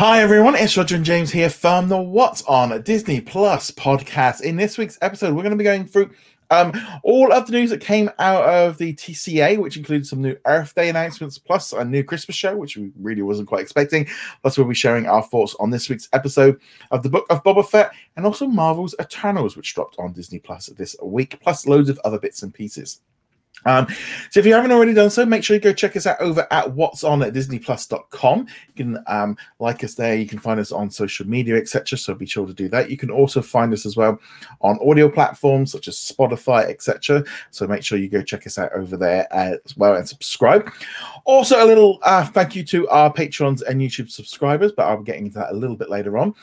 Hi everyone, it's Roger and James here from the What's on Disney Plus podcast. In this week's episode, we're going to be going through um, all of the news that came out of the TCA, which includes some new Earth Day announcements, plus a new Christmas show, which we really wasn't quite expecting. Plus, we'll be sharing our thoughts on this week's episode of the Book of Boba Fett, and also Marvel's Eternals, which dropped on Disney Plus this week, plus loads of other bits and pieces. Um, so if you haven't already done so, make sure you go check us out over at what's on at disneyplus.com. You can um, like us there. You can find us on social media, etc. So be sure to do that. You can also find us as well on audio platforms such as Spotify, etc. So make sure you go check us out over there as well and subscribe. Also, a little uh, thank you to our patrons and YouTube subscribers, but I'll be getting into that a little bit later on.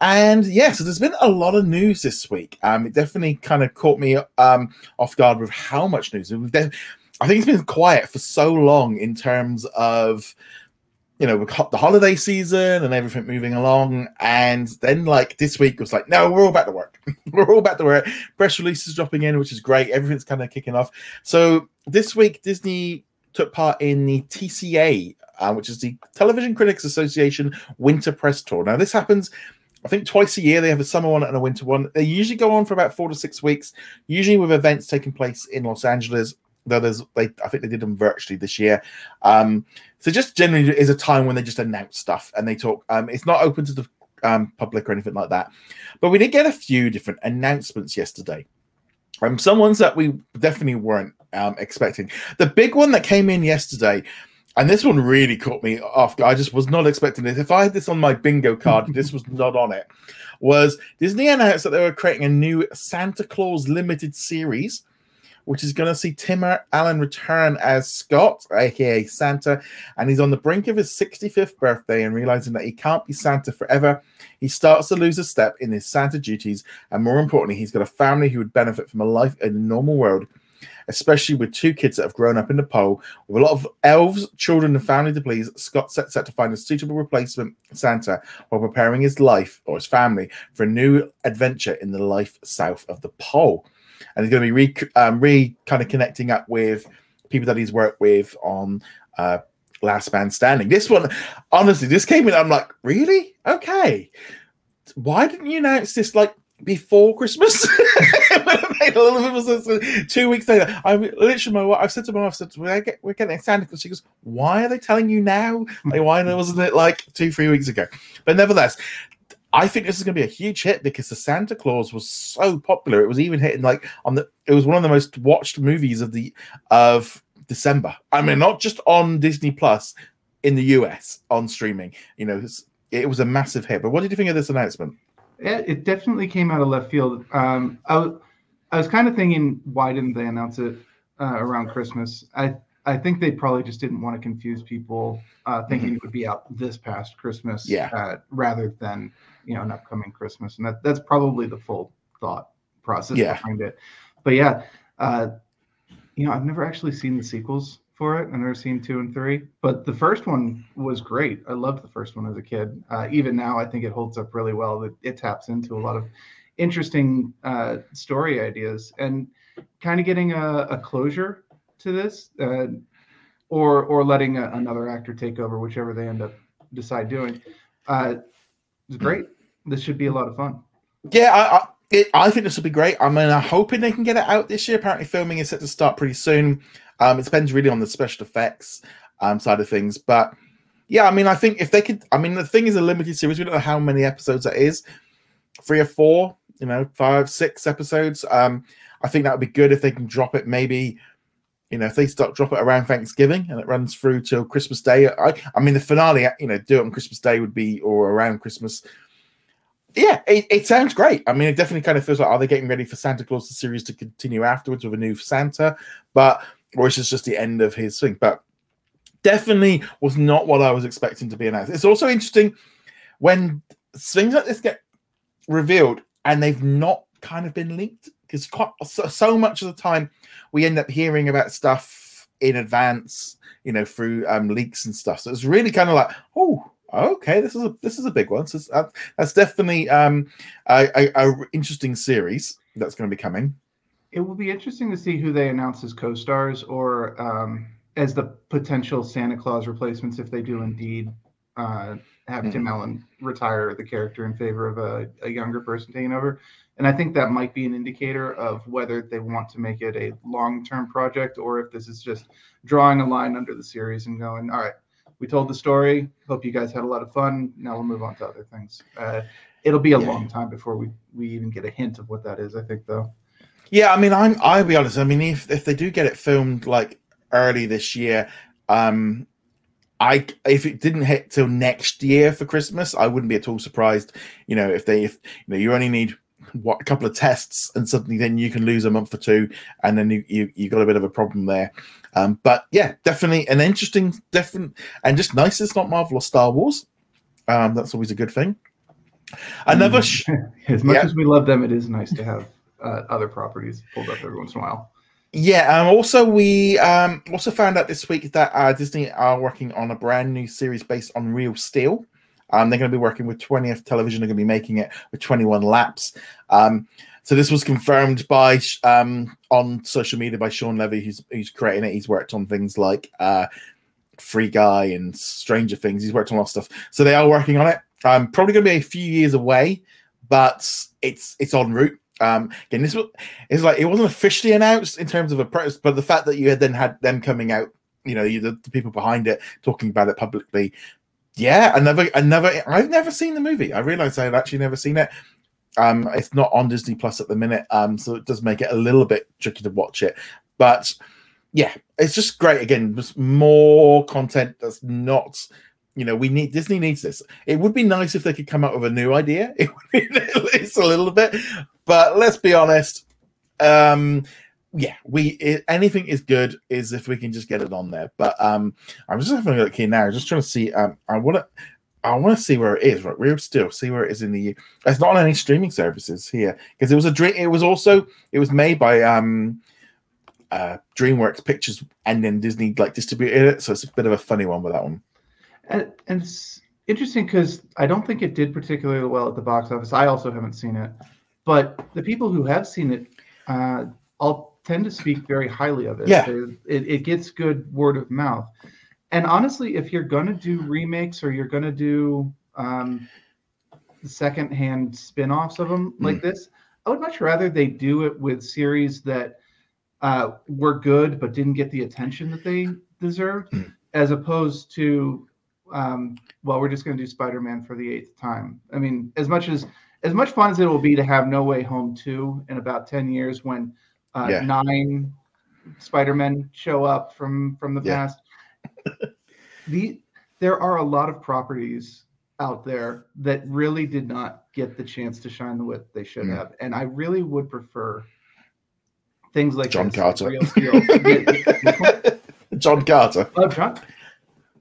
And yeah, so there's been a lot of news this week. Um, it definitely kind of caught me um, off guard with how much news. We've I think it's been quiet for so long in terms of you know the holiday season and everything moving along. And then like this week was like no we're all back to work. We're all back to work. Press releases dropping in which is great. Everything's kind of kicking off. So this week disney took part in the tca uh, which is the television critics association winter press tour. Now this happens I think twice a year. They have a summer one and a winter one. They usually go on for about four to six weeks, usually with events taking place in Los Angeles though there's they I think they did them virtually this year. Um, so just generally is a time when they just announce stuff and they talk. Um, it's not open to the um, public or anything like that, but we did get a few different announcements yesterday. Um, some ones that we definitely weren't um, expecting. The big one that came in yesterday, and this one really caught me off. I just was not expecting this. If I had this on my bingo card, this was not on it. Was Disney announced that they were creating a new Santa Claus limited series which is going to see Tim Allen return as Scott, aka Santa, and he's on the brink of his 65th birthday and realizing that he can't be Santa forever. He starts to lose a step in his Santa duties, and more importantly, he's got a family who would benefit from a life in a normal world. Especially with two kids that have grown up in the pole, with a lot of elves, children, and family to please, Scott sets out to find a suitable replacement Santa while preparing his life or his family for a new adventure in the life south of the pole and he's going to be re, um, re kind of connecting up with people that he's worked with on uh, Last Man Standing. This one, honestly, this came in. I'm like, really? Okay. Why didn't you announce this like before Christmas? of sense. Two weeks later, I literally my wife. I said to my wife, "said we're, get, we're getting Santa Claus." She goes, "Why are they telling you now? Like, why wasn't it like two, three weeks ago?" But nevertheless, I think this is going to be a huge hit because the Santa Claus was so popular. It was even hitting like on the. It was one of the most watched movies of the of December. I mean, not just on Disney Plus in the US on streaming. You know, it was a massive hit. But what did you think of this announcement? It definitely came out of left field. Um, I, was, I was kind of thinking, why didn't they announce it uh, around Christmas? I I think they probably just didn't want to confuse people, uh, thinking mm-hmm. it would be out this past Christmas, yeah, uh, rather than you know an upcoming Christmas, and that that's probably the full thought process yeah. behind it. But yeah, uh, you know, I've never actually seen the sequels for it. I've never seen two and three, but the first one was great. I loved the first one as a kid. Uh, even now, I think it holds up really well. It, it taps into a lot of interesting uh, story ideas and kind of getting a, a closure to this, uh, or or letting a, another actor take over, whichever they end up decide doing. It's great. This should be a lot of fun. Yeah, I, I, it, I think this will be great. I mean, I'm hoping they can get it out this year. Apparently, filming is set to start pretty soon. Um, it depends really on the special effects um, side of things, but yeah, I mean, I think if they could, I mean, the thing is a limited series. We don't know how many episodes that is, three or four, you know, five, six episodes. Um, I think that would be good if they can drop it maybe you know, if they start drop it around Thanksgiving and it runs through till Christmas Day, I, I mean, the finale, you know, do it on Christmas Day would be or around Christmas. Yeah, it, it sounds great. I mean, it definitely kind of feels like are they getting ready for Santa Claus the series to continue afterwards with a new Santa, but or is this just the end of his thing? But definitely was not what I was expecting to be announced. It's also interesting when things like this get revealed and they've not kind of been leaked because so, much of the time we end up hearing about stuff in advance, you know, through um, leaks and stuff. So it's really kind of like, oh, okay, this is a this is a big one. So uh, that's definitely um, a, a, a interesting series that's going to be coming. It will be interesting to see who they announce as co-stars or um, as the potential Santa Claus replacements if they do indeed uh, have Mhm. Tim Allen retire the character in favor of a, a younger person taking over. And I think that might be an indicator of whether they want to make it a long term project or if this is just drawing a line under the series and going, all right, we told the story. Hope you guys had a lot of fun. Now we'll move on to other things. Uh, it'll be a Yeah. long time before we, we even get a hint of what that is, I think, though. Yeah, I mean, I'm. I'll be honest. I mean, if if they do get it filmed like early this year, um, I if it didn't hit till next year for Christmas, I wouldn't be at all surprised. You know, if they if you know you only need what a couple of tests and suddenly then you can lose a month or two, and then you you you got a bit of a problem there. Um, but yeah, definitely an interesting, different, and just nice. It's not Marvel or Star Wars. Um, that's always a good thing. Another. Mm. Sh- as much Yeah. as we love them, it is nice to have uh, other properties pulled up every once in a while. Yeah, um, also we um, also found out this week that uh, Disney are working on a brand new series based on Real Steel. Um, they're going to be working with 20th Television. They're going to be making it with 21 laps. Um, so this was confirmed by um, on social media by Shawn Levy, who's who's creating it. He's worked on things like uh, Free Guy and Stranger Things. He's worked on a lot of stuff. So they are working on it. Um, probably going to be a few years away, but it's it's en route. Um, again, this was it's like it wasn't officially announced in terms of a press, but the fact that you had then had them coming out, you know, you, the, the people behind it talking about it publicly. Yeah, another another. I've never seen the movie. I realized I've actually never seen it. Um, it's not on Disney Plus at the minute, um, so it does make it a little bit tricky to watch it. But yeah, it's just great. Again, just more content that's not you know, we need Disney needs this. It would be nice if they could come up with a new idea. It would be least a little bit, but let's be honest. Um, yeah, we it, anything is good is if we can just get it on there. But um, I'm just having a look here now, just trying to see. Um, I want to. I want to see where it is. Right, we're still see where it is in the. It's not on any streaming services here because it was a dream. It was also it was made by um, uh, DreamWorks Pictures and then Disney like distributed it. So it's a bit of a funny one with that one. And, it's interesting because I don't think it did particularly well at the box office. I also haven't seen it, but the people who have seen it uh, all tend to speak very highly of it. Yeah. It, it gets good word of mouth. And honestly, if you're going to do remakes or you're going to do um, secondhand spin offs of them like this, I would much rather they do it with series that uh, were good but didn't get the attention that they deserved, Mm. as opposed to um, well, we're just going to do Spider-Man for the eighth time. I mean, as much as as much fun as it will be to have No Way Home two in about ten years when uh, Yeah. nine Spider-Men show up from from the Yeah. past. the there are a lot of properties out there that really did not get the chance to shine the width they should Mm. have, and I really would prefer things like John Carter. John Carter. uh, John,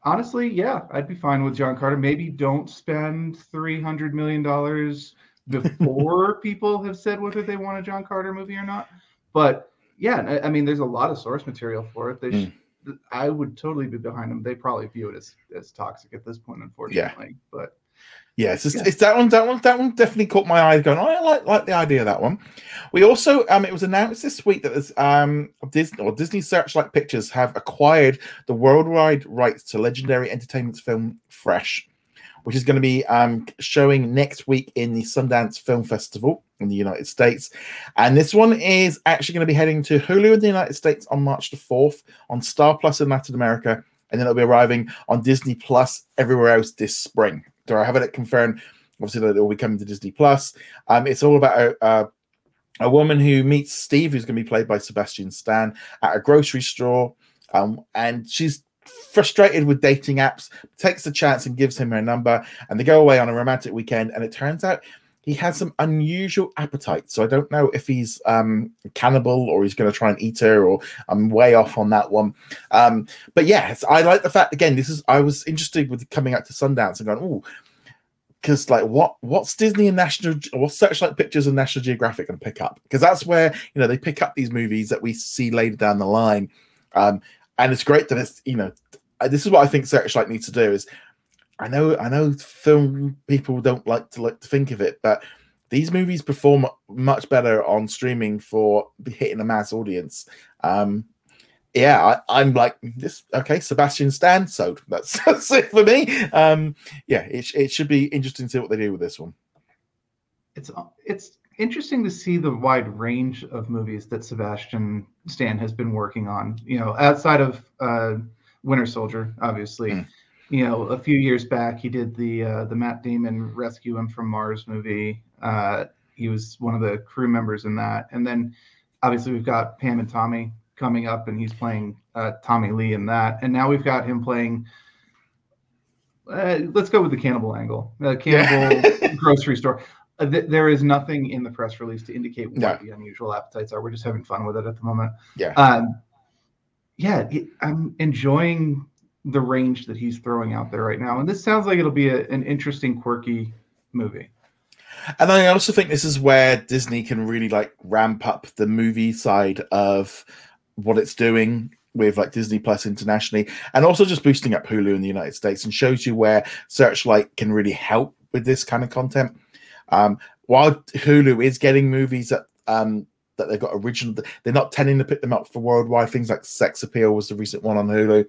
honestly, yeah, I'd be fine with John Carter. Maybe don't spend three hundred million dollars before people have said whether they want a John Carter movie or not. But yeah, I, I mean, there's a lot of source material for it. They, hmm. sh- I would totally be behind them. They probably view it as as toxic at this point, unfortunately. But Yeah, it's, just, Yeah. it's that one. That one. That one definitely caught my eye. Going, oh, I like like the idea of that one. We also, um, it was announced this week that there's, um, Disney or Disney Searchlight Pictures have acquired the worldwide rights to legendary entertainment's film Fresh, which is going to be um showing next week in the Sundance Film Festival in the United States. And this one is actually going to be heading to Hulu in the United States on March the fourth, on Star Plus in Latin America, and then it'll be arriving on Disney Plus everywhere else this spring. So I haven't it confirmed, obviously, that it will be coming to Disney Plus. Um, it's all about a, a, a woman who meets Steve, who's going to be played by Sebastian Stan, at a grocery store, um, and she's frustrated with dating apps. Takes the chance and gives him her number, and they go away on a romantic weekend. And it turns out he has some unusual appetite. So I don't know if he's um, cannibal or he's going to try and eat her, or I'm way off on that one. Um, but yes, I like the fact again. This is I was interested with coming out to Sundance and going, oh, because like what what's Disney and National what's Searchlight Pictures and National Geographic going to pick up? Because that's where you know they pick up these movies that we see later down the line, um, and it's great that it's you know this is what I think Searchlight needs to do is. I know I know film people don't like to like to think of it, but these movies perform much better on streaming for hitting a mass audience. Um, yeah, I, am like this. Okay, Sebastian Stan. So that's, that's it for me. Um, yeah, it, it should be interesting to see what they do with this one. It's it's interesting to see the wide range of movies that Sebastian Stan has been working on. You know, outside of uh, Winter Soldier, obviously. Mm. You know, a few years back, he did the uh, the Matt Damon Rescue Him from Mars movie. Uh, he was one of the crew members in that, and then obviously we've got Pam and Tommy coming up, and he's playing uh, Tommy Lee in that. And now we've got him playing. Uh, let's go with the cannibal angle. The cannibal grocery store. Uh, th- there is nothing in the press release to indicate what no. the unusual appetites are. We're just having fun with it at the moment. Yeah. Um, yeah, it, I'm enjoying the range that he's throwing out there right now, and this sounds like it'll be a, an interesting, quirky movie. And I also think this is where Disney can really like ramp up the movie side of what it's doing with like Disney Plus internationally, and also just boosting up Hulu in the United States, and shows you where Searchlight can really help with this kind of content. Um, while Hulu is getting movies that um, that they've got original, they're not tending to pick them up for worldwide things like Sex Appeal was the recent one on Hulu.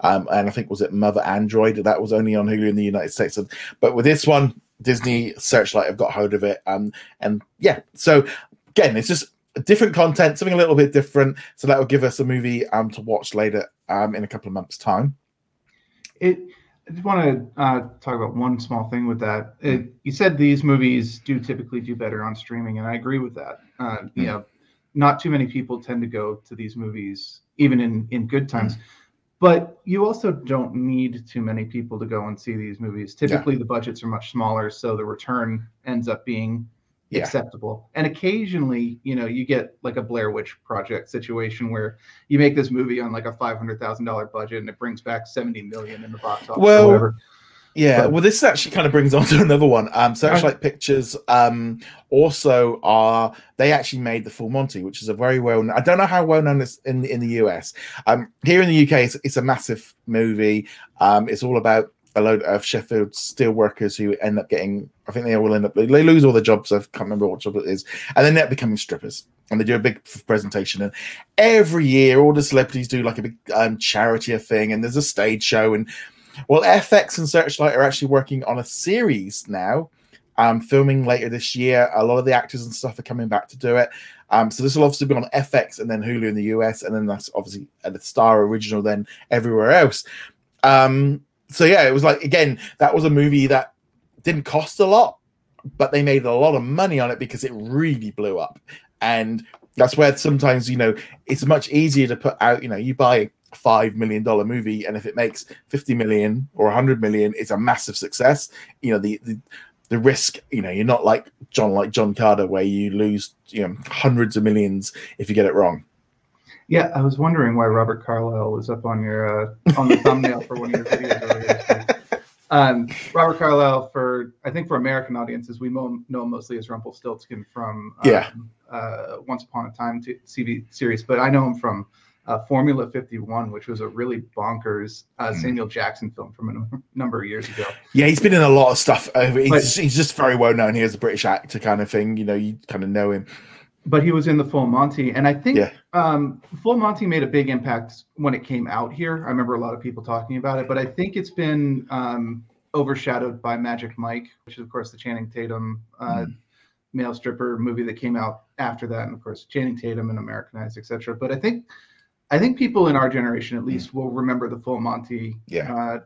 Um, and I think was it Mother Android that was only on Hulu in the United States. But with this one, Disney Searchlight have got hold of it. Um, and yeah, so again, it's just different content, something a little bit different. So that will give us a movie um, to watch later um, in a couple of months' time. It. I just want to uh, talk about one small thing with that. It, mm. you said these movies do typically do better on streaming, and I agree with that. Uh, mm. You know, not too many people tend to go to these movies, even in in good times. Mm. But you also don't need too many people to go and see these movies. Typically, yeah. the budgets are much smaller, so the return ends up being yeah. acceptable. And occasionally, you know, you get like a Blair Witch Project situation where you make this movie on like a five hundred thousand dollar budget and it brings back seventy million in the box office. Well, yeah, well, this actually kind of brings on to another one. Um, Searchlight. Pictures um, also are they actually made the Full Monty, which is a very well. I don't know how well known this in in the US. Um, here in the UK, it's, it's a massive movie. Um, it's all about a load of Sheffield steel workers who end up getting, I think they all end up, they lose all their jobs. I can't remember what job it is. And then they end up becoming strippers. And they do a big presentation. And every year, all the celebrities do like a big um, charity thing. And there's a stage show. And well, FX and Searchlight are actually working on a series now. Um, filming later this year. A lot of the actors and stuff are coming back to do it. Um, so this will obviously be on FX and then Hulu in the US, and then that's obviously the Star original then everywhere else. Um, so yeah, it was like again, that was a movie that didn't cost a lot, but they made a lot of money on it because it really blew up. And that's where sometimes, you know, it's much easier to put out, you know, you buy five million dollar movie, and if it makes 50 million or 100 million, it's a massive success. You know, the, the the risk, you know, you're not like John like John Carter where you lose you know hundreds of millions if you get it wrong. Yeah, I was wondering why Robert Carlyle was up on your uh, on the thumbnail for one of your videos Um, Robert Carlyle, for I think for American audiences, we know, know mostly as Rumpelstiltskin from um, yeah. uh, Once Upon a Time TV series, but I know him from uh, Formula 51, which was a really bonkers uh, hmm. Samuel Jackson film from a number of years ago. Yeah, he's been in a lot of stuff. Uh, he's, but, he's just very well known here as a British actor, kind of thing. You know, you kind of know him but he was in the Full Monty, and I think yeah. um, Full Monty made a big impact when it came out here. I remember a lot of people talking about it, but I think it's been um, overshadowed by Magic Mike, which is of course the Channing Tatum uh, mm. male stripper movie that came out after that, and of course Channing Tatum and Americanized, etc. But I think I think people in our generation at least mm. will remember the Full Monty, yeah. uh,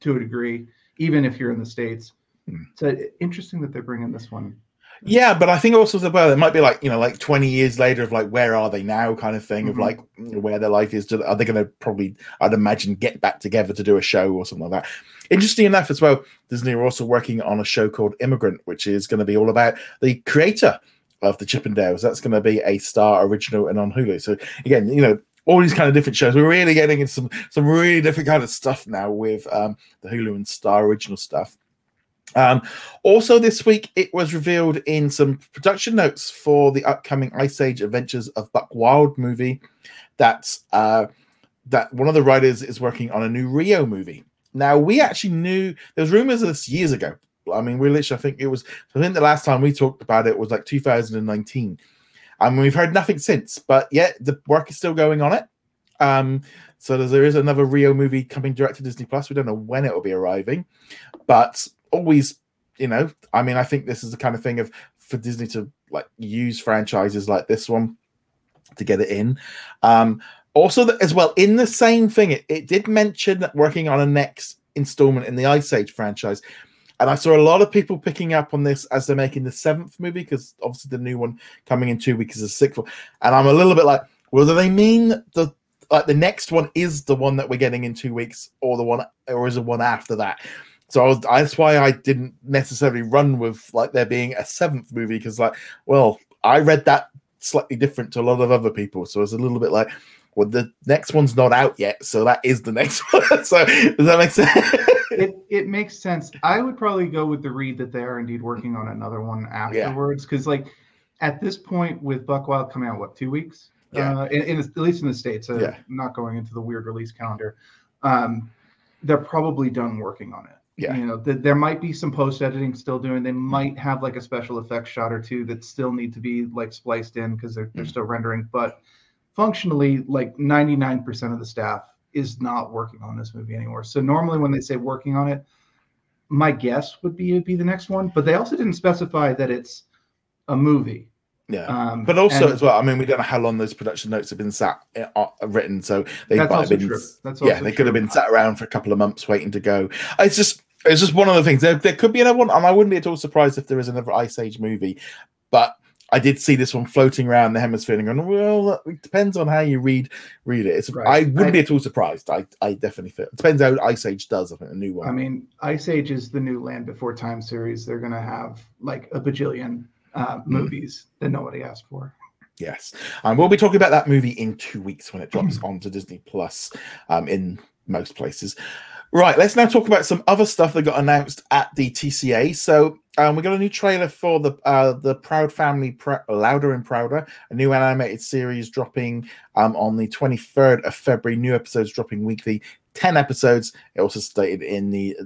to a degree, even if you're in the states. Mm. So interesting that they're bringing this one yeah, but I think also as well, it might be like you know, like twenty years later of like where are they now, kind of thing, mm-hmm. of like where their life is. Are they going to probably, I'd imagine, get back together to do a show or something like that? Interesting enough as well, Disney are also working on a show called Immigrant, which is going to be all about the creator of the Chippendales. That's going to be a Star original and on Hulu. So again, you know, all these kind of different shows. We're really getting into some some really different kind of stuff now with um, the Hulu and Star original stuff. Um, also, this week it was revealed in some production notes for the upcoming Ice Age Adventures of Buck Wild movie that uh, that one of the writers is working on a new Rio movie. Now, we actually knew there was rumors of this years ago. I mean, we literally, I think it was, I think the last time we talked about it was like 2019. And we've heard nothing since, but yet the work is still going on it. Um, so there is another Rio movie coming direct to Disney Plus. We don't know when it will be arriving, but always, you know, I mean, I think this is the kind of thing of for Disney to like use franchises like this one to get it in. Um, also, that as well in the same thing, it, it did mention that working on a next installment in the Ice Age franchise. And I saw a lot of people picking up on this as they're making the seventh movie because obviously the new one coming in two weeks is a sixth one. And I'm a little bit like, well, do they mean the like the next one is the one that we're getting in two weeks, or the one, or is the one after that? So I was, that's why I didn't necessarily run with like there being a seventh movie because like, well, I read that slightly different to a lot of other people, so it's a little bit like, well, the next one's not out yet, so that is the next one. so does that make sense? It it makes sense. I would probably go with the read that they are indeed working on another one afterwards because like at this point with Buck Wild coming out what two weeks? Yeah. Uh, in, in at least in the states. Uh, Yeah. Not going into the weird release calendar. Um, they're probably done working on it. Yeah. You know, th- there might be some post editing still doing. They might have like a special effects shot or two that still need to be like spliced in because they're, they're Mm. still rendering. But functionally, like 99% of the staff is not working on this movie anymore. So normally when they say working on it, my guess would be it'd be the next one. But they also didn't specify that it's a movie. Yeah. Um, But also as well, I mean, we don't know how long those production notes have been sat uh, written, so they might have been true. That's yeah, they could have been sat around for a couple of months waiting to go. It's just it's just one of the things. There, there could be another one, and I wouldn't be at all surprised if there is another Ice Age movie. But I did see this one floating around the hemisphere and going, well, it depends on how you read read it. It's, Right. I wouldn't I- be at all surprised. I, I definitely feel it depends how Ice Age does. I think a new one. I mean, Ice Age is the new Land Before Time series. They're gonna have like a bajillion uh, Hmm. movies that nobody asked for. Yes, and we'll be talking about that movie in two weeks when it drops onto Disney Plus um, in most places. Right, let's now talk about some other stuff that got announced at the TCA. So um, we got a new trailer for the uh, the Proud Family Louder and Prouder, a new animated series dropping um, on the 23rd of February. New episodes dropping weekly, 10 episodes. It also stated in the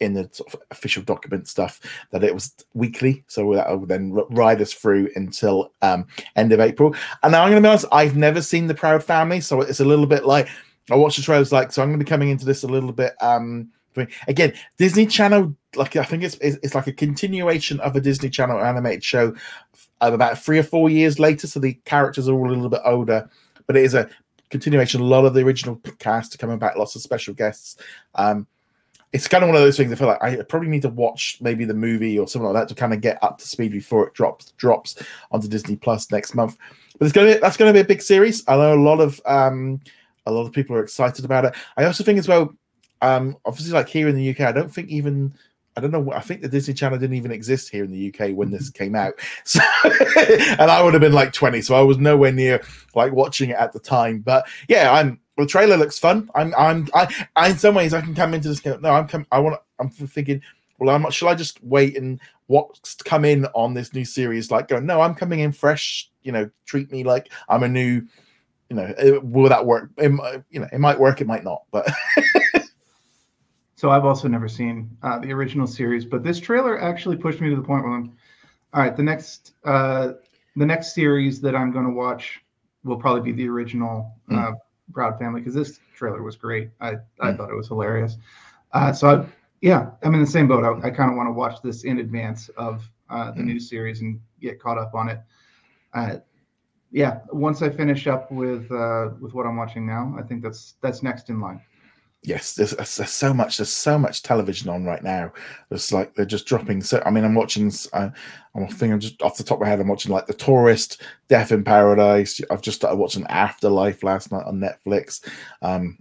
in the sort of official document stuff that it was weekly, so that will then ride us through until um, end of April. And now I'm going to be honest, I've never seen the Proud Family, so it's a little bit like I watched the trailers, like so. I'm going to be coming into this a little bit. Um, again, Disney Channel, like I think it's it's, like a continuation of a Disney Channel animated show of about three or four years later. So the characters are all a little bit older, but it is a continuation. A lot of the original cast are coming back, lots of special guests. Um, it's kind of one of those things. I feel like I probably need to watch maybe the movie or something like that to kind of get up to speed before it drops drops onto Disney Plus next month. But it's gonna be, that's going to be a big series. I know a lot of um, a lot of people are excited about it. I also think as well, um, obviously, like here in the UK, I don't think even I don't know. I think the Disney Channel didn't even exist here in the UK when this came out. So, and I would have been like 20, so I was nowhere near like watching it at the time. But yeah, I'm. The trailer looks fun. I'm. I'm. I. I in some ways, I can come into this. No, I'm. Com- I want. I'm thinking. Well, I'm. Shall I just wait and what's come in on this new series? Like, go. No, I'm coming in fresh. You know, treat me like I'm a new. You know, it- will that work? It, you know, it might work. It might not. But So I've also never seen uh, the original series, but this trailer actually pushed me to the point where I'm, all right, the next uh, the next series that I'm going to watch will probably be the original uh, Proud Family because this trailer was great. I I Mm. thought it was hilarious. Uh, so I, yeah, I'm in the same boat. I, I kind of want to watch this in advance of uh, the Mm. new series and get caught up on it. Uh, yeah, once I finish up with uh, with what I'm watching now, I think that's that's next in line. yes, there's, there's so much. There's so much television on right now. It's like they're just dropping. So I mean, I'm watching. Uh, I'm thinking just off the top of my head. I'm watching like The Tourist, Death in Paradise. I've just started watching Afterlife last night on Netflix. Um,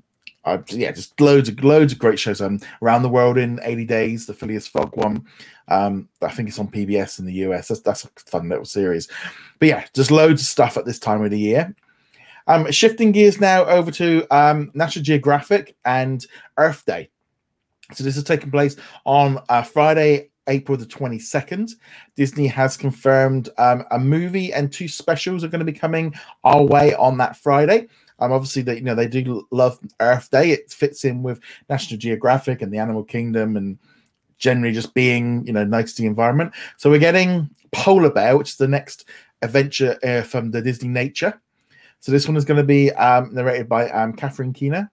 Yeah, just loads of loads of great shows. Um, Around the World in 80 Days, the Phileas Fogg one. Um, I think it's on PBS in the US. That's that's a fun little series. But yeah, just loads of stuff at this time of the year. Um, shifting gears now over to um, National Geographic and Earth Day. So this is taking place on uh, Friday, April the 22nd. Disney has confirmed um, a movie and two specials are going to be coming our way on that Friday. Um, obviously, they you know they do love Earth Day. It fits in with National Geographic and the Animal Kingdom, and generally just being you know nice to the environment. So we're getting Polar Bear, which is the next adventure uh, from the Disney Nature. So this one is going to be um, narrated by um, Catherine Keener,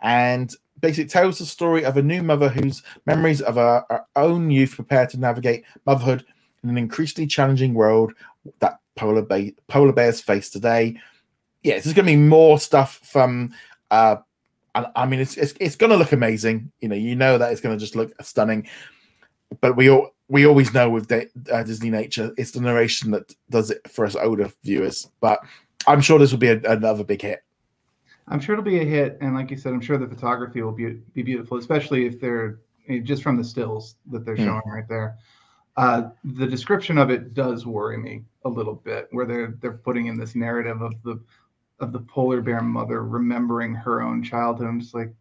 and basically tells the story of a new mother whose memories of her, her own youth prepare to navigate motherhood in an increasingly challenging world that polar, polar bears face today. Yeah, this is going to be more stuff from. Uh, I, mean, it's it's, it's going to look amazing. You know, you know that it's going to just look stunning. But we all we always know with uh, Disney Nature, it's the narration that does it for us older viewers. But I'm sure this will be a, another big hit. I'm sure it'll be a hit, and like you said, I'm sure the photography will be be beautiful, especially if they're eh, just from the stills that they're showing mm. right there. Uh, the description of it does worry me a little bit, where they're they're putting in this narrative of the of the polar bear mother remembering her own childhood. I'm just like,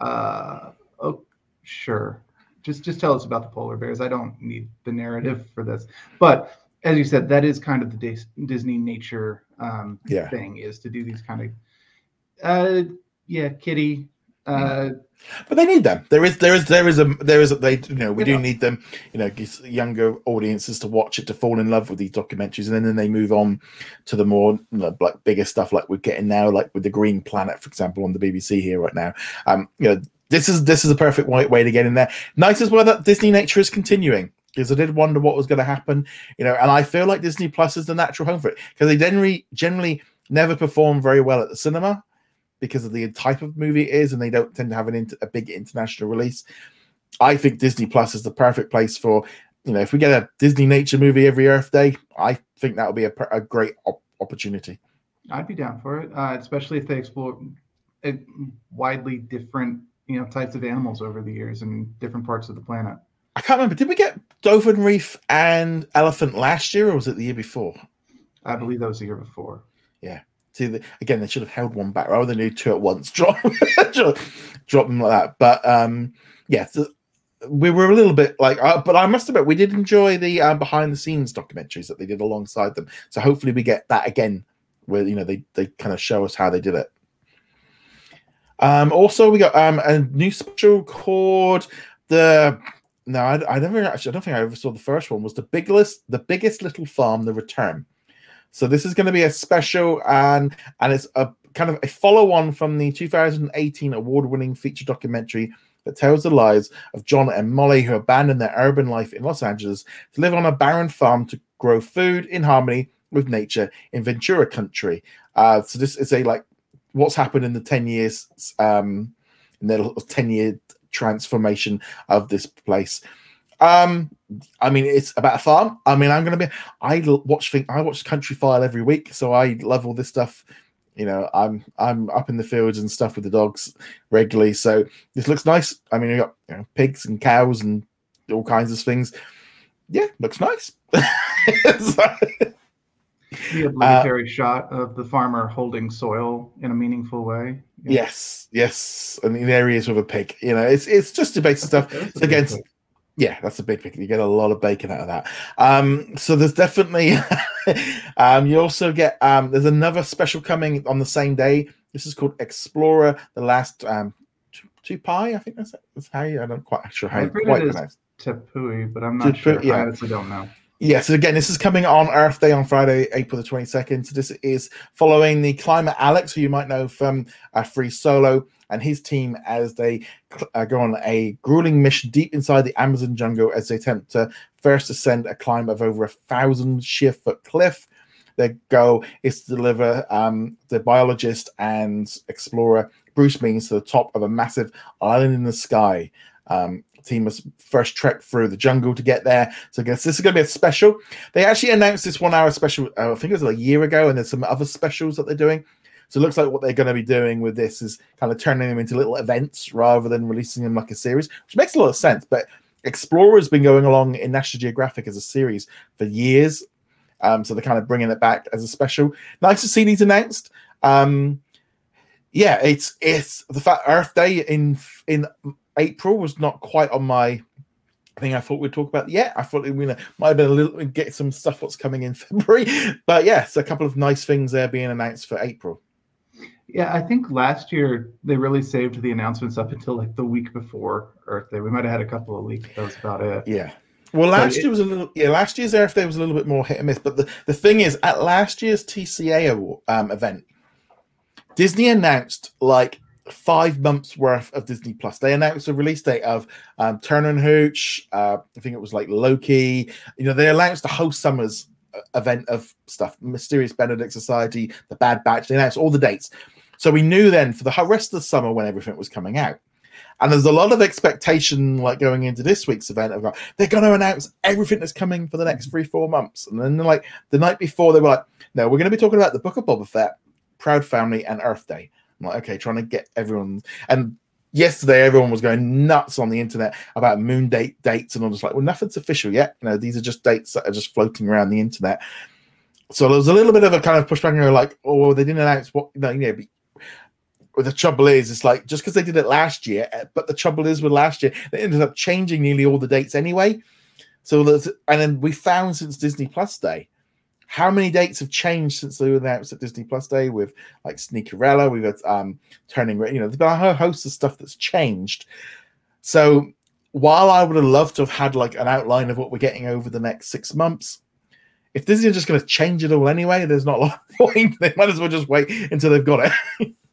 uh, oh, sure, just just tell us about the polar bears. I don't need the narrative for this, but as you said, that is kind of the Disney nature um, yeah. thing is to do these kind of uh, yeah, kitty. Uh, but they need them. There is, there is, there is a, there is a, they, you know, we do need them. You know, younger audiences to watch it to fall in love with these documentaries, and then, then they move on to the more you know, like bigger stuff, like we're getting now, like with the Green Planet, for example, on the BBC here right now. Um, you know, this is this is a perfect way, way to get in there. Nice as well that Disney Nature is continuing because I did wonder what was going to happen, you know, and I feel like Disney Plus is the natural home for it because they generally generally never perform very well at the cinema because of the type of movie it is, and they don't tend to have an inter- a big international release. I think Disney Plus is the perfect place for, you know, if we get a Disney nature movie every Earth Day, I think that would be a, a great op- opportunity. I'd be down for it, uh, especially if they explore it, widely different, you know, types of animals over the years and different parts of the planet. I can't remember. Did we get Dolphin Reef and Elephant last year, or was it the year before? I believe that was the year before. Yeah. See, the, again, they should have held one back rather than do two at once. Drop, drop them like that. But um, yeah, so we were a little bit like, uh, but I must admit, we did enjoy the uh, behind the scenes documentaries that they did alongside them. So hopefully, we get that again, where you know they they kind of show us how they did it. Um, also, we got um, a new special called the no, I, I never actually. I don't think I ever saw the first one. Was the biggest, the biggest little farm, the return. So this is going to be a special, and and it's a kind of a follow-on from the 2018 award-winning feature documentary that tells the lives of John and Molly, who abandoned their urban life in Los Angeles to live on a barren farm to grow food in harmony with nature in Ventura County. Uh, so this is a like what's happened in the 10 years, um, in the 10 year transformation of this place. Um, I mean, it's about a farm. I mean, I'm gonna be. I watch thing. I watch Country File every week, so I love all this stuff. You know, I'm I'm up in the fields and stuff with the dogs regularly. So this looks nice. I mean, you got you know, pigs and cows and all kinds of things. Yeah, looks nice. so, the obligatory uh, shot of the farmer holding soil in a meaningful way. Yeah. Yes, yes, and in areas with a pig. You know, it's it's just the basic stuff. It's against. Yeah, that's a big. You get a lot of bacon out of that. Um, so there's definitely. um, you also get um, there's another special coming on the same day. This is called Explorer: The Last um, Tupai. I think that's, that's how you. I don't quite sure how you quite pronounce. Tepui, but I'm not Tepui, sure. Yeah. I honestly don't know. Yeah, so again, this is coming on Earth Day on Friday, April the 22nd. So this is following the Climate Alex, who you might know from uh, Free Solo, and his team as they uh, go on a grueling mission deep inside the Amazon jungle as they attempt to first ascend a climb of over a thousand sheer foot cliff. Their goal is to deliver um, the biologist and explorer Bruce Means to the top of a massive island in the sky. Um, team must first trek through the jungle to get there. So I guess this is going to be a special. They actually announced this one hour special, uh, I think it was a year ago, and there's some other specials that they're doing. So it looks like what they're going to be doing with this is kind of turning them into little events rather than releasing them like a series, which makes a lot of sense. But Explorer's been going along in National Geographic as a series for years. Um, so they're kind of bringing it back as a special. Nice to see these announced. Um, yeah, it's it's the fact Earth Day in in April was not quite on my thing I thought we'd talk about. Yeah, I thought we might have been a little get some stuff what's coming in February, but yes, a couple of nice things there being announced for April. Yeah, I think last year they really saved the announcements up until like the week before Earth Day. We might have had a couple of leaks. That was about it. Yeah. Well, last year was a little. Yeah, last year's Earth Day was a little bit more hit and miss. But the, the thing is, at last year's TCA um, event, Disney announced like five months worth of Disney Plus. They announced a release date of um, Turner and Hooch. Uh, I think it was like Loki. You know, they announced the whole summer's uh, event of stuff, Mysterious Benedict Society, The Bad Batch. They announced all the dates. So we knew then for the rest of the summer when everything was coming out. And there's a lot of expectation, like going into this week's event, of like, they're going to announce everything that's coming for the next mm-hmm. three, four months. And then, like the night before, they were like, "No, we're going to be talking about the Book of Boba Fett, Proud Family, and Earth Day." I'm like, okay, trying to get everyone. And yesterday, everyone was going nuts on the internet about moon date dates, and I'm just like, well, nothing's official yet. You know, these are just dates that are just floating around the internet. So there was a little bit of a kind of pushback, and like, oh, they didn't announce what, you know, you know the trouble is, it's like just because they did it last year, eh, but the trouble is with last year, they ended up changing nearly all the dates anyway. So there's, and then we found since Disney Plus Day, how many dates have changed since they were announced at Disney Plus Day with like Sneakerella, we've got um turning, you know, there's been a whole host of stuff that's changed. So while I would have loved to have had like an outline of what we're getting over the next six months, if Disney are just going to change it all anyway, there's not a lot of point. They might as well just wait until they've got it.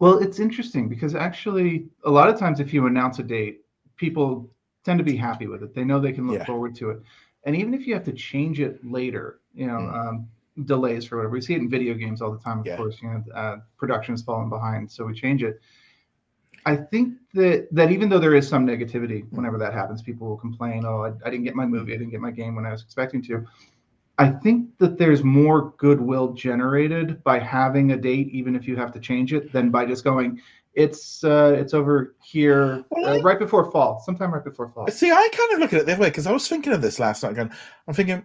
Well, it's interesting because actually, a lot of times, if you announce a date, people tend to be happy with it. They know they can look yeah. forward to it. And even if you have to change it later, you know, mm. um, delays for whatever, we see it in video games all the time. Of yeah. course, you know, uh, production's falling behind, so we change it. I think that that even though there is some negativity whenever that happens, people will complain, "Oh, I, I didn't get my movie, I didn't get my game when I was expecting to." I think that there's more goodwill generated by having a date, even if you have to change it, than by just going, it's uh, it's over here well, uh, right before fall, sometime right before fall. See, I kind of look at it the other way because I was thinking of this last night. Going, I'm thinking,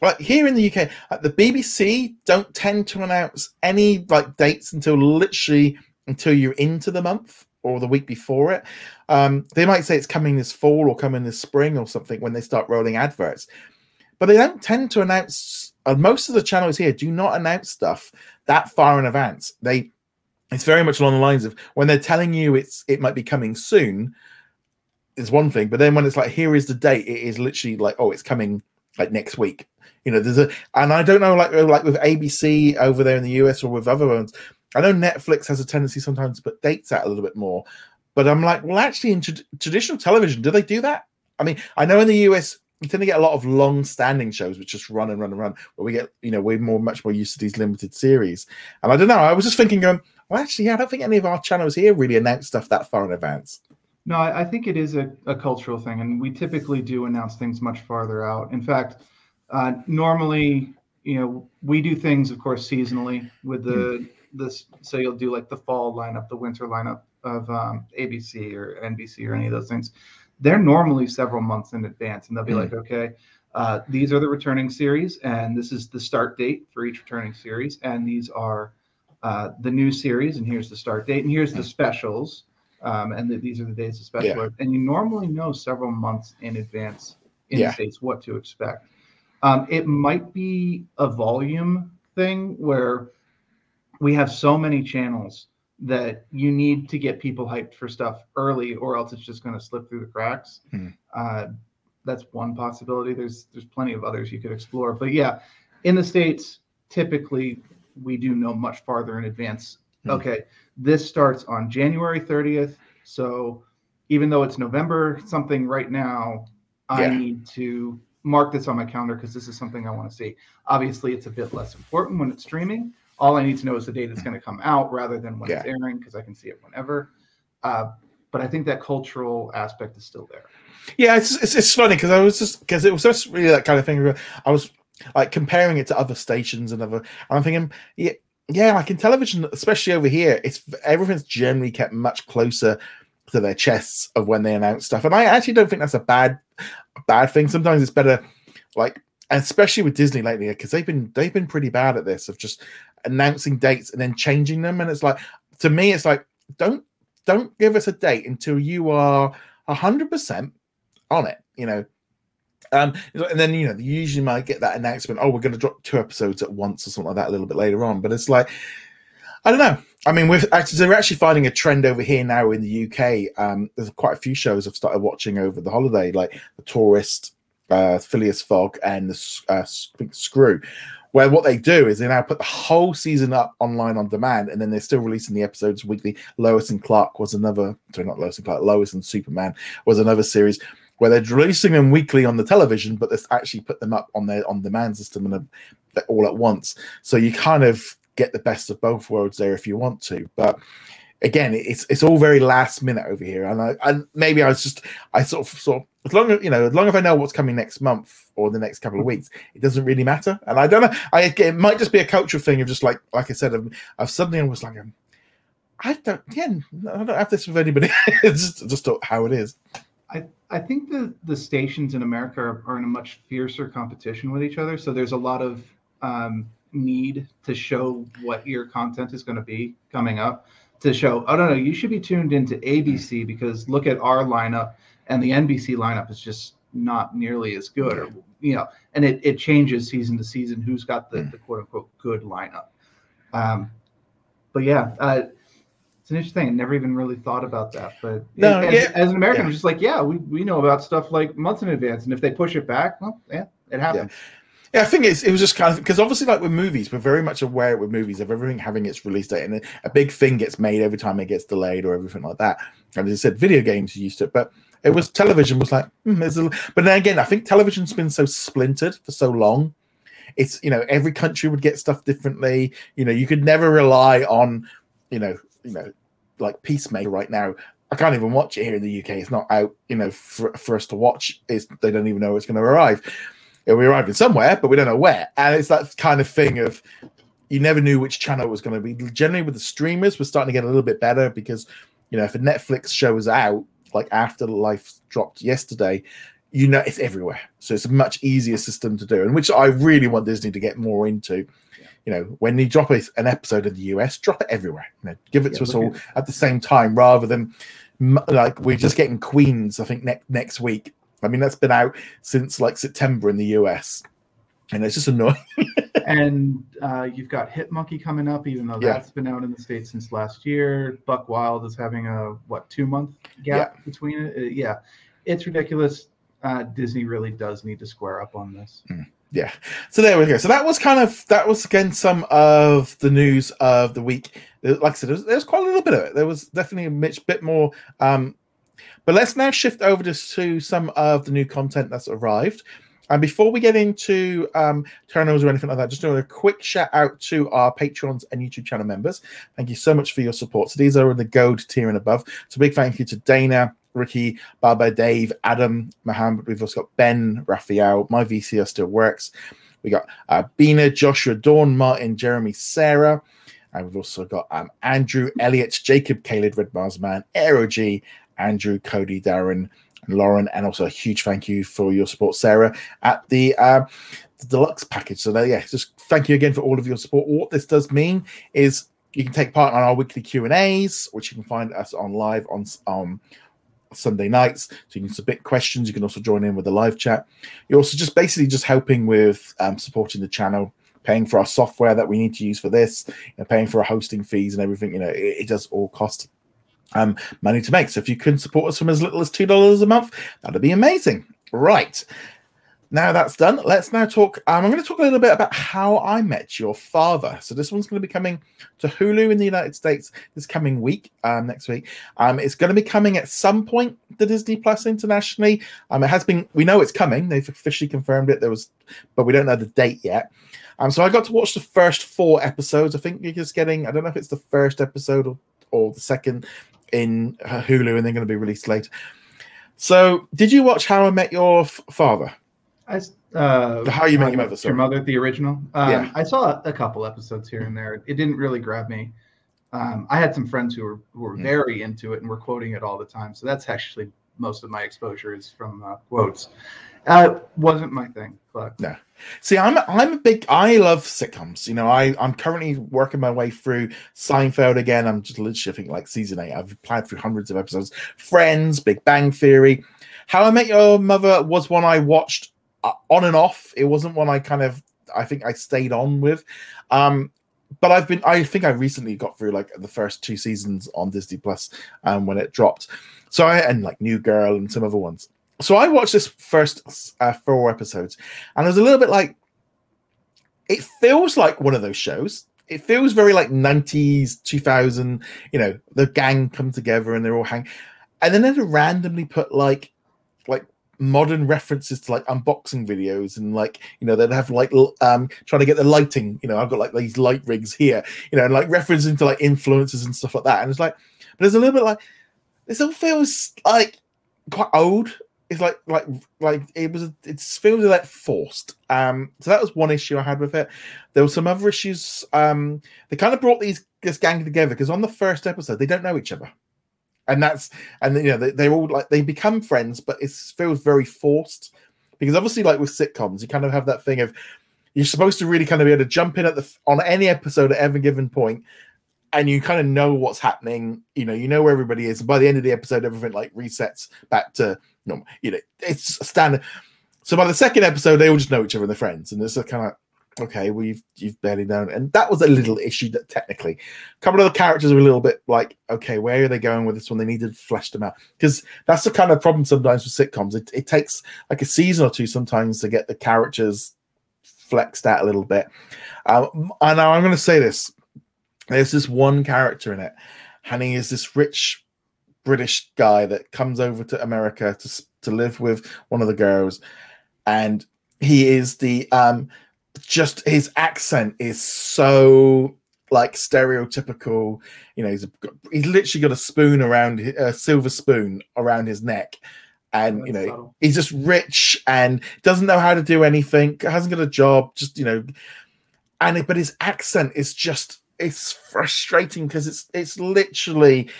like here in the UK, like, the BBC don't tend to announce any like dates until literally until you're into the month or the week before it. Um, they might say it's coming this fall or coming this spring or something when they start rolling adverts but they don't tend to announce. Uh, most of the channels here do not announce stuff that far in advance. They it's very much along the lines of when they're telling you it's it might be coming soon is one thing, but then when it's like here is the date, it is literally like oh it's coming like next week. You know, there's a and I don't know like like with ABC over there in the US or with other ones. I know Netflix has a tendency sometimes to put dates out a little bit more, but I'm like, well, actually, in tra- traditional television, do they do that? I mean, I know in the US you tend to get a lot of long-standing shows which just run and run and run where we get you know we're more much more used to these limited series. And i don't know i was just thinking going well actually yeah, i don't think any of our channels here really announce stuff that far in advance. No i, think it is a, a, cultural thing and we typically do announce things much farther out. In fact uh, normally you know we do things of course seasonally with the mm. this so you'll do like the fall lineup the winter lineup of um, abc or nbc or any of those things they're normally several months in advance, and they'll be mm. like, okay, uh, these are the returning series, and this is the start date for each returning series, and these are uh, the new series, and here's the start date, and here's the specials, um, and the, these are the days of special. Yeah. And you normally know several months in advance in yeah. the states what to expect. Um, it might be a volume thing where we have so many channels that you need to get people hyped for stuff early, or else it's just going to slip through the cracks. Hmm. Uh, that's one possibility. There's there's plenty of others you could explore, but yeah, in the states, typically we do know much farther in advance. Hmm. Okay, this starts on January 30th, so even though it's November something right now, I need to mark this on my calendar because this is something I want to see. Obviously, it's a bit less important when it's streaming, all I need to know is the date it's going to come out rather than when yeah. it's airing because I can see it whenever. Uh, but I think that cultural aspect is still there. Yeah, it's it's, it's funny because I was just because it was just really that kind of thing. I was like comparing it to other stations and other. And I'm thinking, yeah, yeah, like in television, especially over here, it's everything's generally kept much closer to their chests of when they announce stuff, and I actually don't think that's a bad bad thing. Sometimes it's better, like especially with Disney lately, because they've been they've been pretty bad at this of just announcing dates and then changing them. And it's like to me, it's like don't don't give us a date until you are hundred percent on it. You know. Um, and then you know you usually might get that announcement. Oh, we're going to drop two episodes at once or something like that a little bit later on. But it's like I don't know. I mean, we're actually, we're actually finding a trend over here now in the UK. Um, there's quite a few shows I've started watching over the holiday, like The Tourist, uh, Phileas Fogg, and the uh, Screw, Where what they do is they now put the whole season up online on demand, and then they're still releasing the episodes weekly. Lois and Clark was another, sorry, not Lois and Clark, Lois and Superman was another series where they're releasing them weekly on the television, but they actually put them up on their on demand system and all at once. So you kind of get the best of both worlds there if you want to. But again, it's it's all very last minute over here, and I and maybe I was just I sort of sort of as long as you know as long as I know what's coming next month or the next couple of weeks, it doesn't really matter. And I don't know, I it might just be a cultural thing of just like like I said, I've, I've suddenly was like, um, I don't again, I don't have this with anybody. it's just just how it is. I, I think the the stations in America are, are in a much fiercer competition with each other. So there's a lot of um, need to show what your content is going to be coming up to show, oh no, no, you should be tuned into ABC because look at our lineup and the NBC lineup is just not nearly as good or you know, and it, it changes season to season who's got the, the quote unquote good lineup. Um, but yeah, uh, it's an interesting thing. I never even really thought about that. But no, as, yeah. as an American, yeah. I'm just like, yeah, we, we know about stuff like months in advance. And if they push it back, well, yeah, it happens. Yeah. Yeah, I think it's it was just kind of because obviously, like with movies, we're very much aware with movies of everything having its release date, and a big thing gets made every time it gets delayed or everything like that. And as I said, video games used to it, but it was television was like, hmm, a, but then again, I think television's been so splintered for so long. It's you know every country would get stuff differently. You know, you could never rely on you know you know like Peacemaker right now. I can't even watch it here in the UK. It's not out, you know, for, for us to watch. Is they don't even know it's going to arrive it'll be arriving somewhere, but we don't know where. And it's that kind of thing of you never knew which channel it was going to be. Generally, with the streamers, we're starting to get a little bit better because you know if a Netflix show is out, like after Life dropped yesterday, you know it's everywhere. So it's a much easier system to do, and which I really want Disney to get more into. You know, when you drop an episode in the US, drop it everywhere. You know, give it yeah, to us all at the same time, rather than like we're just getting Queens. I think ne- next week I mean, that's been out since like September in the US, and it's just annoying. and uh, you've got Hit Monkey coming up, even though yeah. that's been out in the states since last year. Buck Wild is having a what two month gap yeah. between it. Uh, yeah, it's ridiculous. Uh, Disney really does need to square up on this. Mm yeah so there we go so that was kind of that was again some of the news of the week like i said there was, there was quite a little bit of it there was definitely a bit, bit more um but let's now shift over to, to some of the new content that's arrived. And before we get into um, or anything like that, just doing a quick shout out to our patrons and YouTube channel members. Thank you so much for your support. So these are in the gold tier and above. So big thank you to Dana, Ricky, Baba, Dave, Adam, Mohammed. We've also got Ben, Raphael. My VCR still works. We got uh, Bina, Joshua, Dawn, Martin, Jeremy, Sarah. And we've also got um, Andrew, Elliot, Jacob, Caleb, Red Mars Man, Aero G, Andrew, Cody, Darren, and Lauren, and also a huge thank you for your support, Sarah, at the, uh, the deluxe package. So there, yeah, just thank you again for all of your support. What this does mean is you can take part on our weekly Q and A's, which you can find us on live on um, Sunday nights. So you can submit questions. You can also join in with the live chat. You're also just basically just helping with um, supporting the channel, paying for our software that we need to use for this, you know, paying for our hosting fees and everything. You know, it, it does all cost um, money to make. So if you can support us from as little as two dollars a month, that'd be amazing. Right. Now that's done, let's now talk. Um, I'm going to talk a little bit about how I met your father. So this one's going to be coming to Hulu in the United States this coming week, um, next week. Um, it's going to be coming at some point to Disney Plus internationally. Um, it has been. We know it's coming. They've officially confirmed it. There was, but we don't know the date yet. Um, so I got to watch the first four episodes. I think you're just getting. I don't know if it's the first episode or, or the second in Hulu and they're going to be released later. So, did you watch How I Met Your F- Father? I, uh, How You Met Your Mother? Your Mother, the original. Um, yeah. I saw a couple episodes here and there. It didn't really grab me. Um, I had some friends who were who were mm. very into it and were quoting it all the time. So that's actually most of my exposure is from uh, quotes. Uh, wasn't my thing, but no. See, I'm I'm a big. I love sitcoms. You know, I I'm currently working my way through Seinfeld again. I'm just literally like season eight. I've applied through hundreds of episodes. Friends, Big Bang Theory, How I Met Your Mother was one I watched uh, on and off. It wasn't one I kind of. I think I stayed on with. Um, but I've been. I think I recently got through like the first two seasons on Disney Plus um, when it dropped. So I and like New Girl and some other ones so I watched this first uh, four episodes, and it was a little bit like it feels like one of those shows. It feels very like 90s, 2000, you know, the gang come together and they're all hang. And then they randomly put like like modern references to like unboxing videos and like you know they'd have like um trying to get the lighting you know i've got like these light rigs here you know and like referencing to like influences and stuff like that and it's like but there's a little bit like this all feels like quite old it's like like like it was it feels like forced. Um so that was one issue i had with it. There were some other issues um they kind of brought these this gang together because on the first episode they don't know each other. And that's and you know they, they're all like they become friends but it feels very forced. Because obviously like with sitcoms you kind of have that thing of you're supposed to really kind of be able to jump in at the on any episode at every given point and you kind of know what's happening you know you know where everybody is and by the end of the episode everything like resets back to normal you know it's standard so by the second episode they all just know each other and they're friends and it's a kind of okay, well you've you've barely known, and that was a little issue that technically, a couple of the characters were a little bit like, okay, where are they going with this one? They needed to flesh them out because that's the kind of problem sometimes with sitcoms. It, it takes like a season or two sometimes to get the characters flexed out a little bit. Um, and I'm going to say this: there's this one character in it, and he is this rich British guy that comes over to America to to live with one of the girls, and he is the um just his accent is so like stereotypical. You know, he's, a, he's literally got a spoon around a silver spoon around his neck, and you know he's just rich and doesn't know how to do anything. Hasn't got a job. Just you know, and but his accent is just it's frustrating because it's it's literally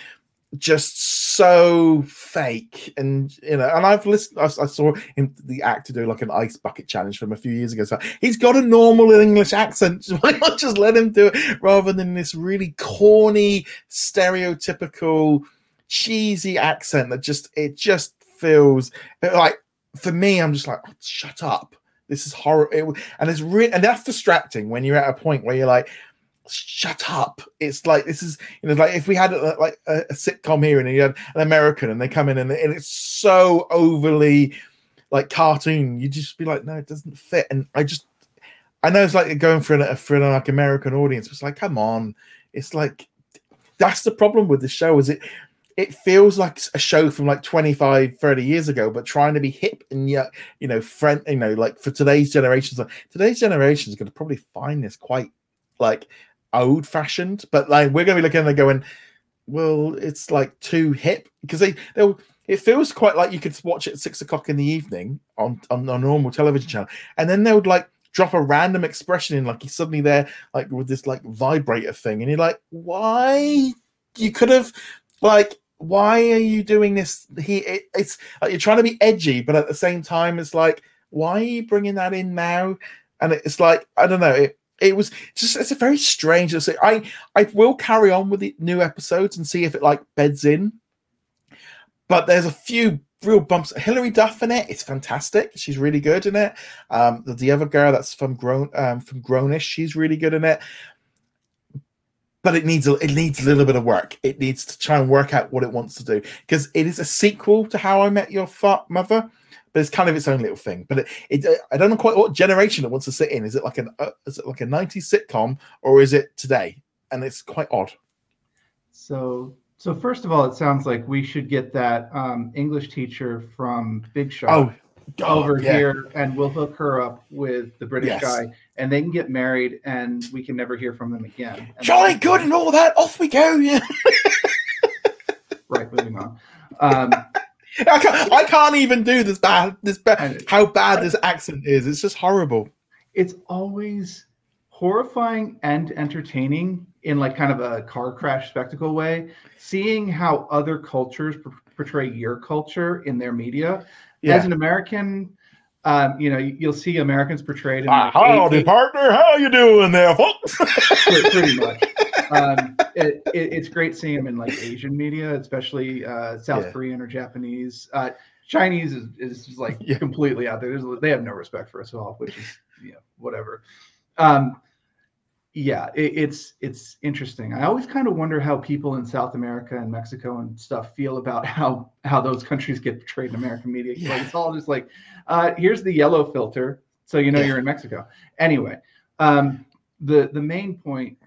just so fake. And you know and i've listened i, I saw him the actor do like an ice bucket challenge from a few years ago. So he's got a normal english accent. Why not just let him do it rather than this really corny stereotypical cheesy accent that just it just feels like for me i'm just like oh, shut up. This is horrible and it's really and that's distracting when you're at a point where you're like shut up. It's like this is you know like if we had a, like a, a, sitcom here and you had an american and they come in and, and it's so overly like cartoon you just be like no it doesn't fit. And i just i know it's like going for an for an like american audience but it's like come on. It's like that's the problem with the show is it it feels like a show from like 25 30 years ago but trying to be hip and yet you know friend you know like for today's generations today's generation is going to probably find this quite like old fashioned, but like we're going to be looking and going, well, it's like too hip because they they'll. It feels quite like you could watch it at six o'clock in the evening on on a normal television channel, and then they would like drop a random expression in, like he's suddenly there, like with this like vibrator thing, and you're like, why? You could have like why are you doing this? He, it, it's like you're trying to be edgy, but at the same time, it's like, why are you bringing that in now? And it's like, I don't know. It, it was just it's a very strange. I I will carry on with the new episodes and see if it like beds in. But there's a few real bumps. Hilary Duff in it. It's fantastic. She's really good in it. Um, the, the other girl that's from Grown um, from Grownish, she's really good in it. But it needs a, it needs a little bit of work. It needs to try and work out what it wants to do because it is a sequel to How I Met Your Mother but it's kind of its own little thing. But it, it, I don't know quite what generation it wants to sit in. Is it like an uh, is it like a '90s sitcom or is it today? And it's quite odd. So, so first of all, it sounds like we should get that um, English teacher from Big Shot oh, God, over yeah. here, and we'll hook her up with the British yes. guy, and they can get married, and we can never hear from them again. Jolly good and all that. Off we go. Yeah. right. Moving on. Um, I can't, I can't even do this bad. This bad. How bad this accent is. It's just horrible. It's always horrifying and entertaining in like kind of a car crash spectacle way. Seeing how other cultures portray your culture in their media. Yeah. As an American, um, you know, you'll see Americans portrayed in like uh, howdy, partner. How you doing there, folks? pretty much. Um, it, it, it's great seeing them in like Asian media, especially uh, South yeah. Korean or Japanese. Uh, Chinese is, is just like yeah. completely out there. There's, they have no respect for us at all, which is you know whatever. Um, yeah, it, it's it's interesting. I always kind of wonder how people in South America and Mexico and stuff feel about how how those countries get portrayed in American media. Yeah. Like it's all just like, uh, here's the yellow filter, so you know yeah. you're in Mexico. Anyway, Um, the the main point,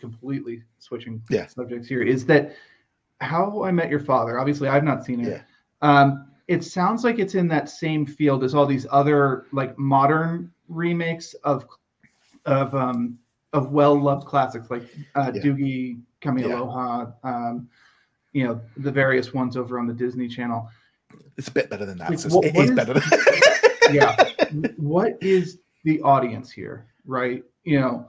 completely switching Yeah. subjects here, is that How I Met Your Father. Obviously, I've not seen it. Yeah. Um, it sounds like it's in that same field as all these other like modern remakes of of um, of well loved classics like uh, Yeah. Doogie, Kami Yeah. Aloha, um, you know the various ones over on the Disney Channel. It's a bit better than that. Like, what- it what is is- better than yeah what is the audience here right you know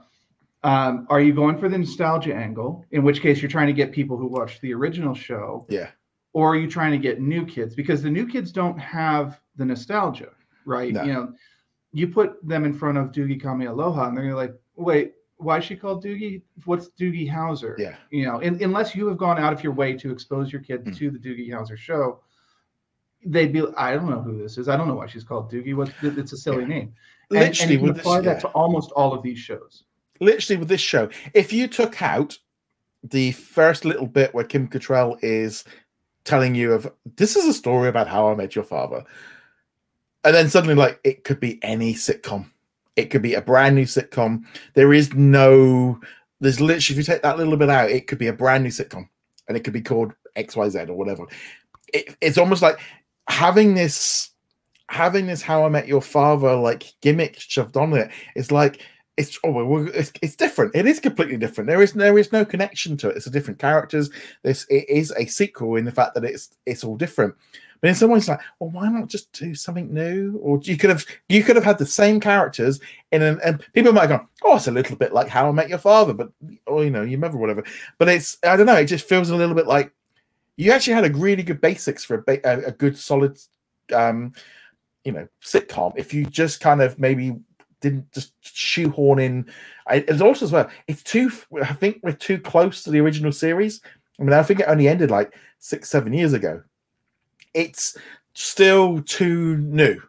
um, are you going for the nostalgia angle in which case you're trying to get people who watched the original show yeah. or are you trying to get new kids because the new kids don't have the nostalgia right No. you know you put them in front of doogie kamealoha and they're gonna like wait why is she called doogie what's doogie howser Yeah. you know in, unless you have gone out of your way to expose your kid Mm. to the doogie howser show they'd be i don't know who this is i don't know why she's called doogie what it's a silly Yeah. name and, and Literally you can apply this, that yeah. to almost all of these shows literally with this show, if you took out the first little bit where Kim Cattrall is telling you of this is a story about how I met your father, and then suddenly like it could be any sitcom, it could be a brand new sitcom. There is no, there's literally if you take that little bit out, it could be a brand new sitcom, and it could be called X Y Z or whatever. It, it's almost like having this having this how i met your father like gimmick shoved on it it's like it's oh it's, it's different. It is completely different. There is there is no connection to it. It's a different characters. This it is a sequel in the fact that it's it's all different. But in some ways like well why not just do something new? Or you could have you could have had the same characters in an and people might go oh it's a little bit like how i met your father but or you know your mother whatever. But it's i don't know it just feels a little bit like you actually had a really good basics for a, ba- a, a good solid um you know sitcom if you just kind of maybe didn't just shoehorn in it's also as well it's too i think we're too close to the original series. I mean i think it only ended like six seven years ago. It's still too new.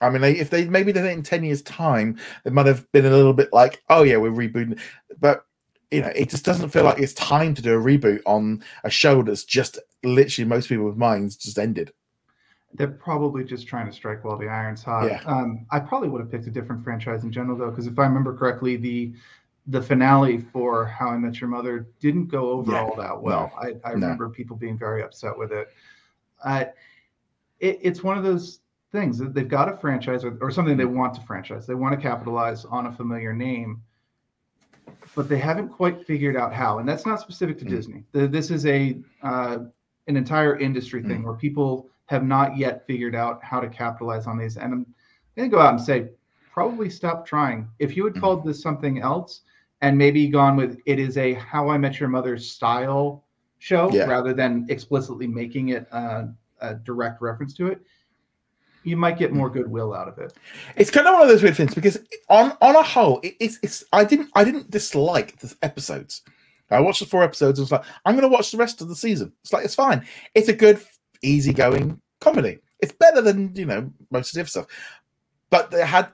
I mean if they maybe it in 10 years time it might have been a little bit like oh yeah we're rebooting. But you know it just doesn't feel like it's time to do a reboot on a show that's just literally most people's minds just ended they're probably just trying to strike while the iron's hot. Yeah. Um, I probably would have picked a different franchise in general though, because if I remember correctly, the the finale for How I Met Your Mother didn't go over Yeah. all that well. I, I No. remember people being very upset with it. Uh, it. It's one of those things that they've got a franchise or, or something they want to franchise. They want to capitalize on a familiar name, but they haven't quite figured out how. And that's not specific to Mm. Disney. The, this is a uh, an entire industry thing where people have not yet figured out how to capitalize on these. And I'm going to go out and say, probably stop trying. If you had Mhm. called this something else and maybe gone with it is a How I Met Your Mother style show Yeah. rather than explicitly making it uh, a direct reference to it, you might get more goodwill out of it. it's kind of one of those weird things because on on a whole it, it's it's i didn't i didn't dislike the episodes i watched the four episodes and was like i'm gonna watch the rest of the season it's like it's fine it's a good easygoing comedy. It's better than you know most of the other stuff. But they had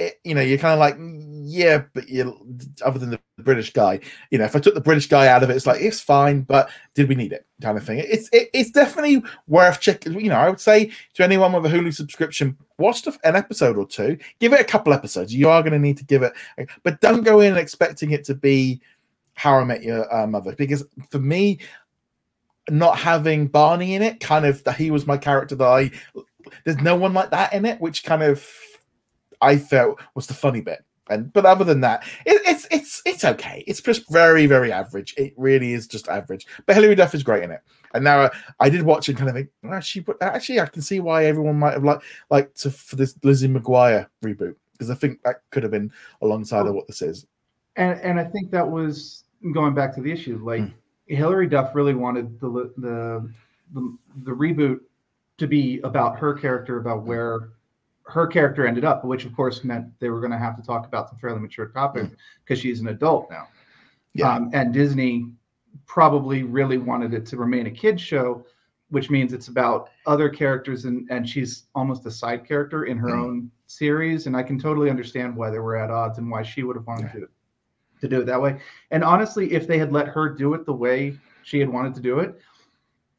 it, you know you're kind of like yeah but you other than the british guy you know if i took the british guy out of it it's like it's fine but did we need it kind of thing. It's it, it's definitely worth checking you know i would say to anyone with a hulu subscription watch an episode or two give it a couple episodes. You are going to need to give it but don't go in expecting it to be how i met your uh, mother because for me not having barney in it kind of that he was my character that i there's no one like that in it which kind of i felt was the funny bit and but other than that it, it's it's it's okay it's just very very average it really is just average but hilary duff is great in it and now uh, I did watch it, kind of think, "Oh, actually, actually, I can see why everyone might have liked like to for this Lizzie McGuire reboot because I think that could have been alongside of what this is. And and I think that was going back to the issue. Like Mm. Hilary Duff really wanted the, the the the reboot to be about her character, about where her character ended up, which of course meant they were going to have to talk about some fairly mature topics because she's an adult now. Yeah, Um, and Disney probably really wanted it to remain a kids show, which means it's about other characters and and she's almost a side character in her Mhm. own series. And I can totally understand why they were at odds and why she would have wanted to to do it that way. And honestly, if they had let her do it the way she had wanted to do it,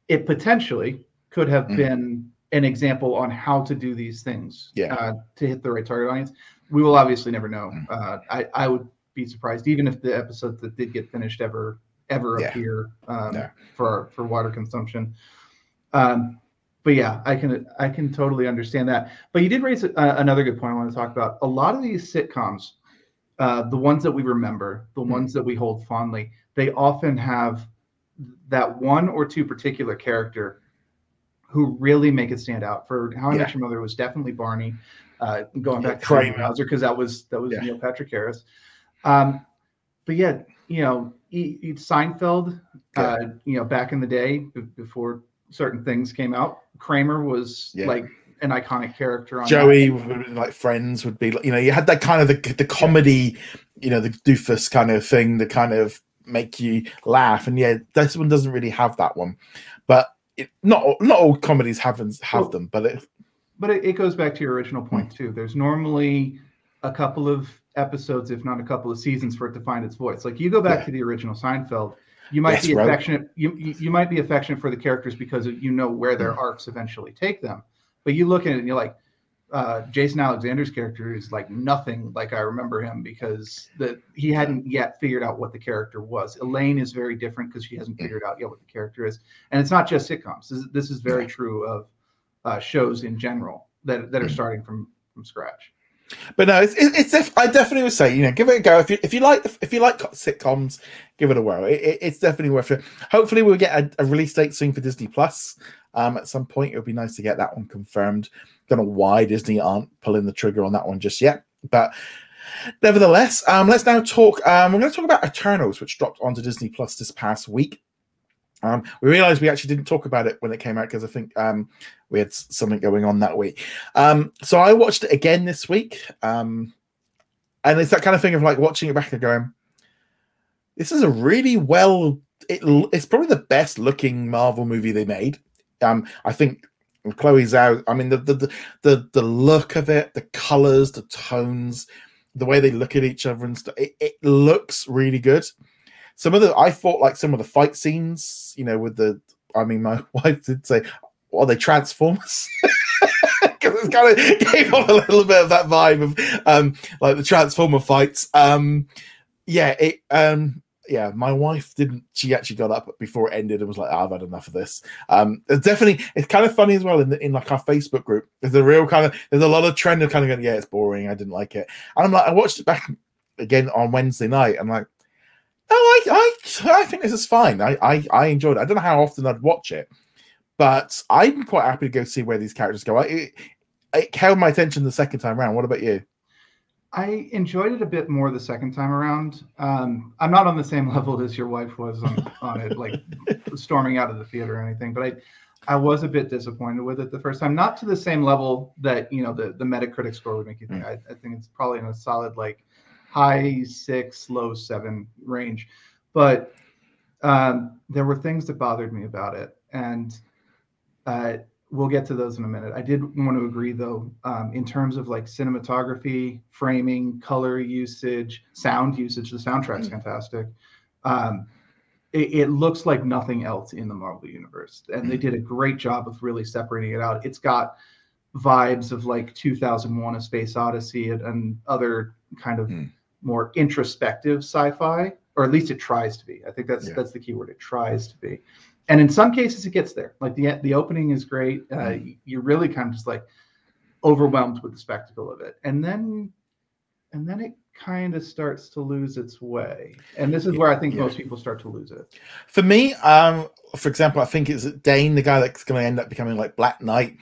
it potentially could have Mhm. been an example on how to do these things Yeah. uh, to hit the right target audience. we will obviously never know. Mm. Uh, I I would be surprised even if the episodes that did get finished ever ever Yeah. appear um, No. for for water consumption. Um, but yeah, I can I can totally understand that. But you did raise a, another good point I want to talk about. A lot of these sitcoms, uh, the ones that we remember, the Hmm. ones that we hold fondly, they often have that one or two particular character who really make it stand out. For How I Yeah. Met Your Mother it was definitely Barney. Uh, going Yeah, back to Kramer. Kramer because that was that was Yeah. Neil Patrick Harris. Um, but yeah, you know, e- e- Seinfeld, uh, you know, back in the day before certain things came out, Kramer was like an iconic character on. Joey, be like Friends, would be like you know you had that kind of the the comedy, you know, the doofus kind of thing, to kind of make you laugh. And yeah, this one doesn't really have that one, but it, not all- not all comedies have have Well, them. But it, But it, it goes back to your original point too. There's normally a couple of episodes, if not a couple of seasons, for it to find its voice. Like you go back Yeah. to the original Seinfeld, you might be right. affectionate. You, you you might be affectionate for the characters because you know where their mm. arcs eventually take them. But you look at it and you're like, uh, Jason Alexander's character is like nothing like I remember him because the he hadn't yet figured out what the character was. Elaine is very different because she hasn't figured out yet what the character is, and it's not just sitcoms. This is, this is very true of uh, shows in general that that are Mm. starting from from scratch. But no, it's it, it's def- I definitely would say you know give it a go if you if you like if you like sitcoms, give it a whirl. It, it- it's definitely worth it. Hopefully, we'll get a, a release date soon for Disney Plus. Um, at some point, it would be nice to get that one confirmed. Don't know why Disney aren't pulling the trigger on that one just yet, but nevertheless, um, let's now talk. Um, we're going to talk about Eternals, which dropped onto Disney Plus this past week. Um, we realized we actually didn't talk about it when it came out because I think um, we had something going on that week. Um, so I watched it again this week, um, and it's that kind of thing of like watching it back and going, "This is a really well. It, it's probably the best looking Marvel movie they made. Um, I think Chloe Zhao. I mean, the the the the, the look of it, the colors, the tones, the way they look at each other and stuff. It, it looks really good. Some of the I thought like some of the fight scenes, you know, with the. I mean, my wife did say, "Are they Transformers?" Because it kind of gave off a little bit of that vibe of um, like the Transformer fights. Um, yeah, it. Um, yeah, my wife didn't. She actually got up before it ended and was like, oh, "I've had enough of this." Um, it's definitely. It's kind of funny as well in the, in like our Facebook group. There's a real kind of. There's a lot of trend of kind of going, "Yeah, it's boring. I didn't like it." And I'm like, I watched it back again on Wednesday night. I'm like, "Oh, I, I, I think this is fine. I, I, I enjoyed it. I don't know how often I'd watch it, but I'm quite happy to go see where these characters go. I, it, it held my attention the second time around. What about you? I enjoyed it a bit more the second time around. Um, I'm not on the same level as your wife was on, on it, like storming out of the theater or anything, but I, I was a bit disappointed with it the first time. Not to the same level that you know the the Metacritic score would make you think. I, I think it's probably in a solid like high six, low seven range, but um, there were things that bothered me about it, and uh, we'll get to those in a minute. I did want to agree though, um, in terms of like cinematography, framing, color usage, sound usage. The soundtrack's fantastic. Um, it, it looks like nothing else in the Marvel universe, and they did a great job of really separating it out. It's got vibes of like 2001: A Space Odyssey and, and other kind of Hmm. More introspective sci-fi, or at least it tries to be. I think that's Yeah. that's the key word. It tries to be and in some cases it gets there like the the opening is great uh, Mm. you're really kind of just like overwhelmed with the spectacle of it and then and then it kind of starts to lose its way and this is where i think Yeah. most people start to lose it For me, um, for example, I think it's Dane, the guy that's going to end up becoming like Black Knight,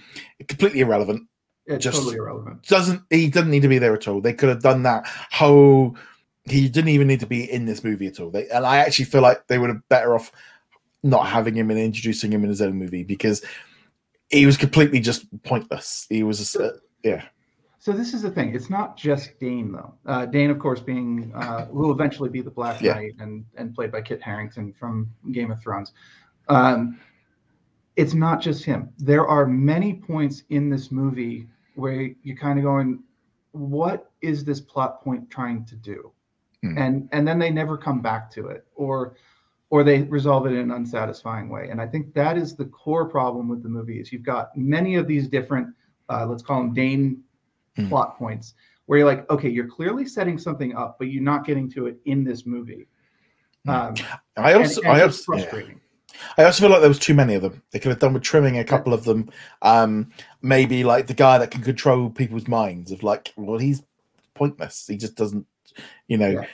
completely irrelevant. It's Just- totally irrelevant Doesn't he doesn't need to be there at all? They could have done that whole. He didn't even need to be in this movie at all. They, and I actually feel like they would have better off not having him and introducing him in his own movie because he was completely just pointless. He was, just, uh, yeah, so this is the thing it's not just dane though uh, dane of course being uh, will eventually be the black Yeah. knight and and played by kit harington from game of thrones um, it's not just him there are many points in this movie where you're kind of going what is this plot point trying to do Hmm. and and then they never come back to it or or they resolve it in an unsatisfying way and i think that is the core problem with the movie is you've got many of these different uh, let's call them dane Hmm. plot points where you're like, okay, you're clearly setting something up, but you're not getting to it in this movie. Hmm. Um, I also, and, and I it's frustrating. yeah. I also feel like there was too many of them. They could have done with trimming a couple of them. Um, maybe like the guy that can control people's minds of like, well, he's pointless. He just doesn't, you know. Yeah.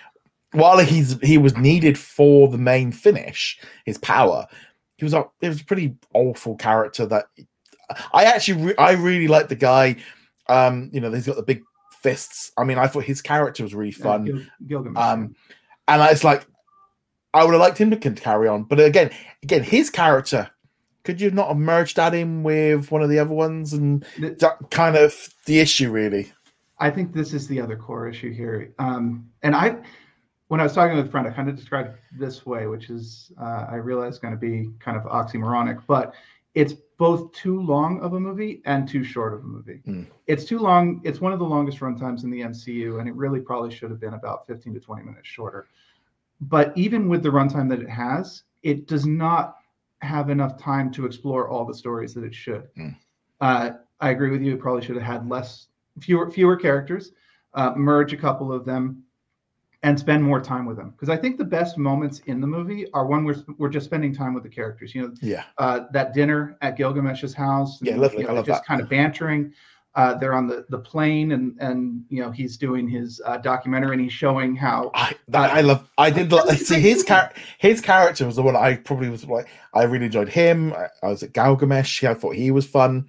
While he's he was needed for the main finish, his power, he was a it was a pretty awful character that I actually re- I really like the guy. Um, you know, he's got the big fists. I mean, I thought his character was really Yeah, fun. Gil- Gilgamesh. Um, and it's like I would have liked him to carry on, but again, again, his character. Could you not have merged that in with one of the other ones, and that kind of the issue, really? I think this is the other core issue here. Um, and I, when I was talking with a friend, I kind of described this way, which is uh, I realize going to be kind of oxymoronic, but it's both too long of a movie and too short of a movie. Hmm. It's too long. It's one of the longest runtimes in the MCU, and it really probably should have been about 15 to 20 minutes shorter. But even with the runtime that it has, it does not have enough time to explore all the stories that it should. Hmm. Uh, I agree with you. It probably should have had less, fewer, fewer characters, uh, merge a couple of them, and spend more time with them. Because I think the best moments in the movie are when we're we're just spending time with the characters. You know, Yeah, uh, that dinner at Gilgamesh's house. Yeah, and, lovely. you know, I love just that. kind of bantering. Uh, they're on the, the plane, and and you know he's doing his uh, documentary, and he's showing how I that, I love. I did like, see his char- his character was the one I probably was like. I really enjoyed him. I, I was at Gilgamesh. I thought he was fun,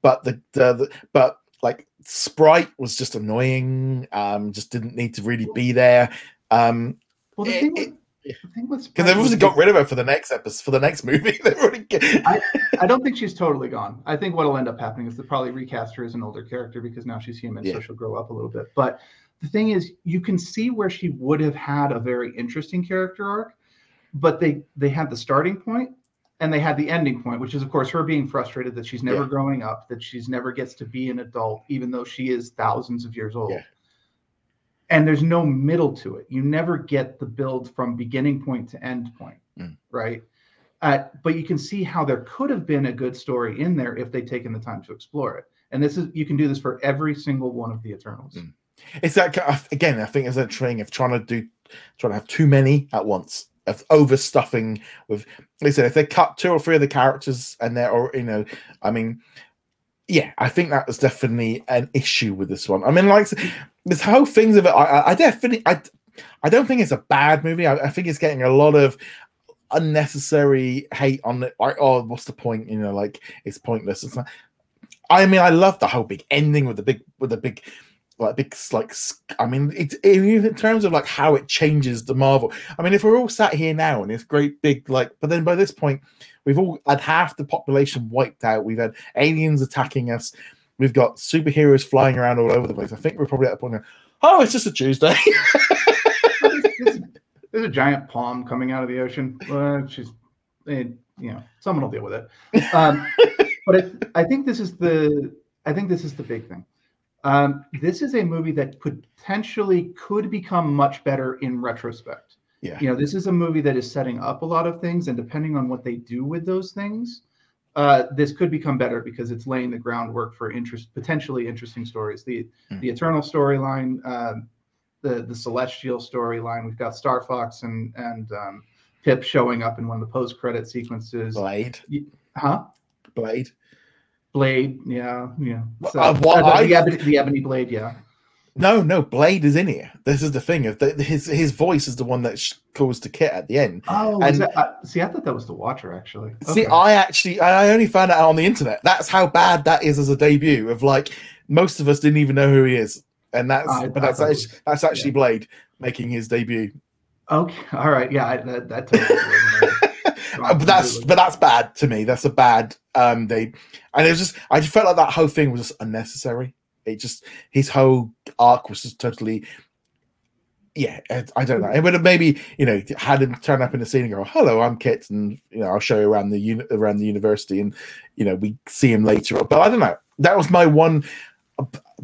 but the, the, the but like Sprite was just annoying. Um, just didn't need to really be there. Um, well the it- thing. it- with, the thing with because obviously got rid of her for the next episode for the next movie. Already get, I don't think she's totally gone. I think what'll end up happening is they'll probably recast her as an older character because now she's human, Yeah. so she'll grow up a little bit. But the thing is, you can see where she would have had a very interesting character arc, but they they had the starting point and they had the ending point, which is of course her being frustrated that she's never Yeah. growing up, that she's never gets to be an adult, even though she is thousands of years old. Yeah. And there's no middle to it. You never get the build from beginning point to end point, Mm. right? Uh, but you can see how there could have been a good story in there if they'd taken the time to explore it. And this is you can do this for every single one of the Eternals. Mm. it's that again. I think it's a thing of trying to do, trying to have too many at once. Of overstuffing with, like I said, if they cut two or three of the characters and they're, or you know, I mean, yeah, I think that was definitely an issue with this one. I mean, like this whole things of it, I, I- definitely, I, I don't think it's a bad movie. I, I think it's getting a lot of unnecessary hate on it. Like, oh, what's the point? You know, like it's pointless. It's not. I mean, I love the whole big ending with the big, with the big, like big, like. I mean, in terms of like how it changes the Marvel. I mean, if we're all sat here now and it's great big, like, but then by this point, we've all had half the population wiped out. We've had aliens attacking us. We've got superheroes flying around all over the place. I think we're probably at a point now. Oh, it's just a Tuesday. there's, a giant palm coming out of the ocean. Uh, she's, eh, you know, someone will deal with it. Um, but I, I think this is the, I think this is the big thing. Um, this is a movie that potentially could become much better in retrospect. yeah, You know, this is a movie that is setting up a lot of things, and depending on what they do with those things, uh, this could become better because it's laying the groundwork for interest, potentially interesting stories. The Mm. the Eternal storyline, um, the the Celestial storyline. We've got Star Fox and and um, Pip showing up in one of the post credit sequences. Blade, Huh? Blade. Blade, yeah, yeah. So, uh, what uh, the, the ebony, the ebony blade, yeah. No, no, Blade is in here. This is the thing of the, his his voice is the one that sh- calls to Kit at the end. Oh, And- that, uh, see, I thought that was the Watcher actually. See, Okay. I actually I only found out on the internet. That's how bad that is as a debut. Of like most of us didn't even know who he is, and that's I- but I that's actually, was- that's actually Blade making his debut. okay, all right, yeah, I, that that totally Uh, but that's but that's bad to me. That's a bad um they and it was just I just felt like that whole thing was just unnecessary. It just his whole arc was just totally yeah, I, don't know. It would have maybe you know had him turn up in the scene and go, "Hello, I'm Kit," and you know I'll show you around the uni- around the university, and you know we see him later. But I don't know. That was my one.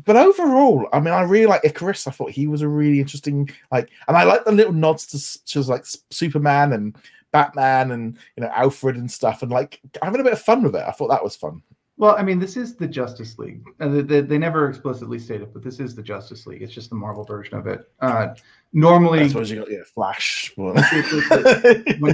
But overall, I mean, I really like Ikaris. I thought he was a really interesting, like, and I like the little nods to, to like Superman and Batman and you know Alfred and stuff, and like having a bit of fun with it. I thought that was fun. Well, I mean, this is the Justice League. Uh, they, they, never explicitly state it, but this is the Justice League. It's just the Marvel version of it. Uh, normally, I you got yeah, Flash. when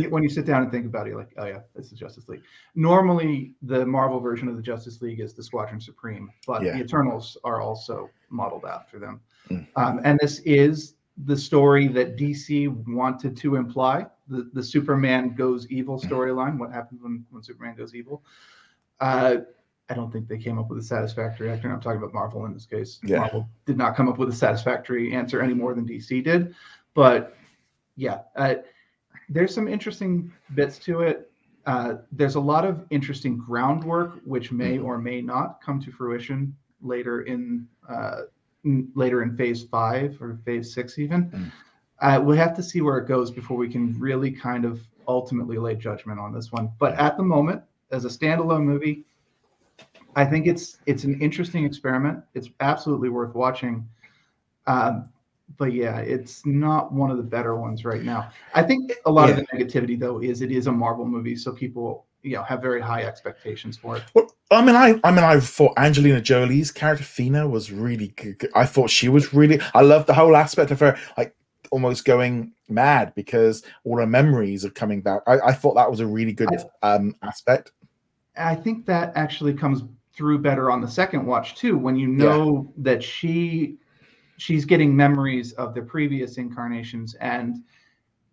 you when you sit down and think about it, you're like, oh yeah, it's the Justice League. Normally, the Marvel version of the Justice League is the Squadron Supreme, but Yeah. the Eternals are also modeled after them. Mm. Um, and this is the story that DC wanted to imply the the Superman goes evil Mm. storyline. What happens when when Superman goes evil? Uh, I don't think they came up with a satisfactory answer. I'm talking about Marvel in this case. Yeah. Marvel did not come up with a satisfactory answer any more than DC did. But yeah, uh, there's some interesting bits to it. Uh, there's a lot of interesting groundwork, which may Mhm. or may not come to fruition later in uh, n- later in Phase Five or Phase Six, even. Mm. Uh, we have to see where it goes before we can really kind of ultimately lay judgment on this one. But at the moment, as a standalone movie, I think it's it's an interesting experiment. It's absolutely worth watching. Um, but yeah, it's not one of the better ones right now. I think a lot of the negativity though is it is a Marvel movie, so people you know have very high expectations for it. Well, I mean, I, I mean, I thought Angelina Jolie's character Thena was really good. I thought she was really. I loved the whole aspect of her, like almost going mad because all her memories are coming back. I, I thought that was a really good um aspect. I think that actually comes through better on the second watch too, when you know that she she's getting memories of the previous incarnations and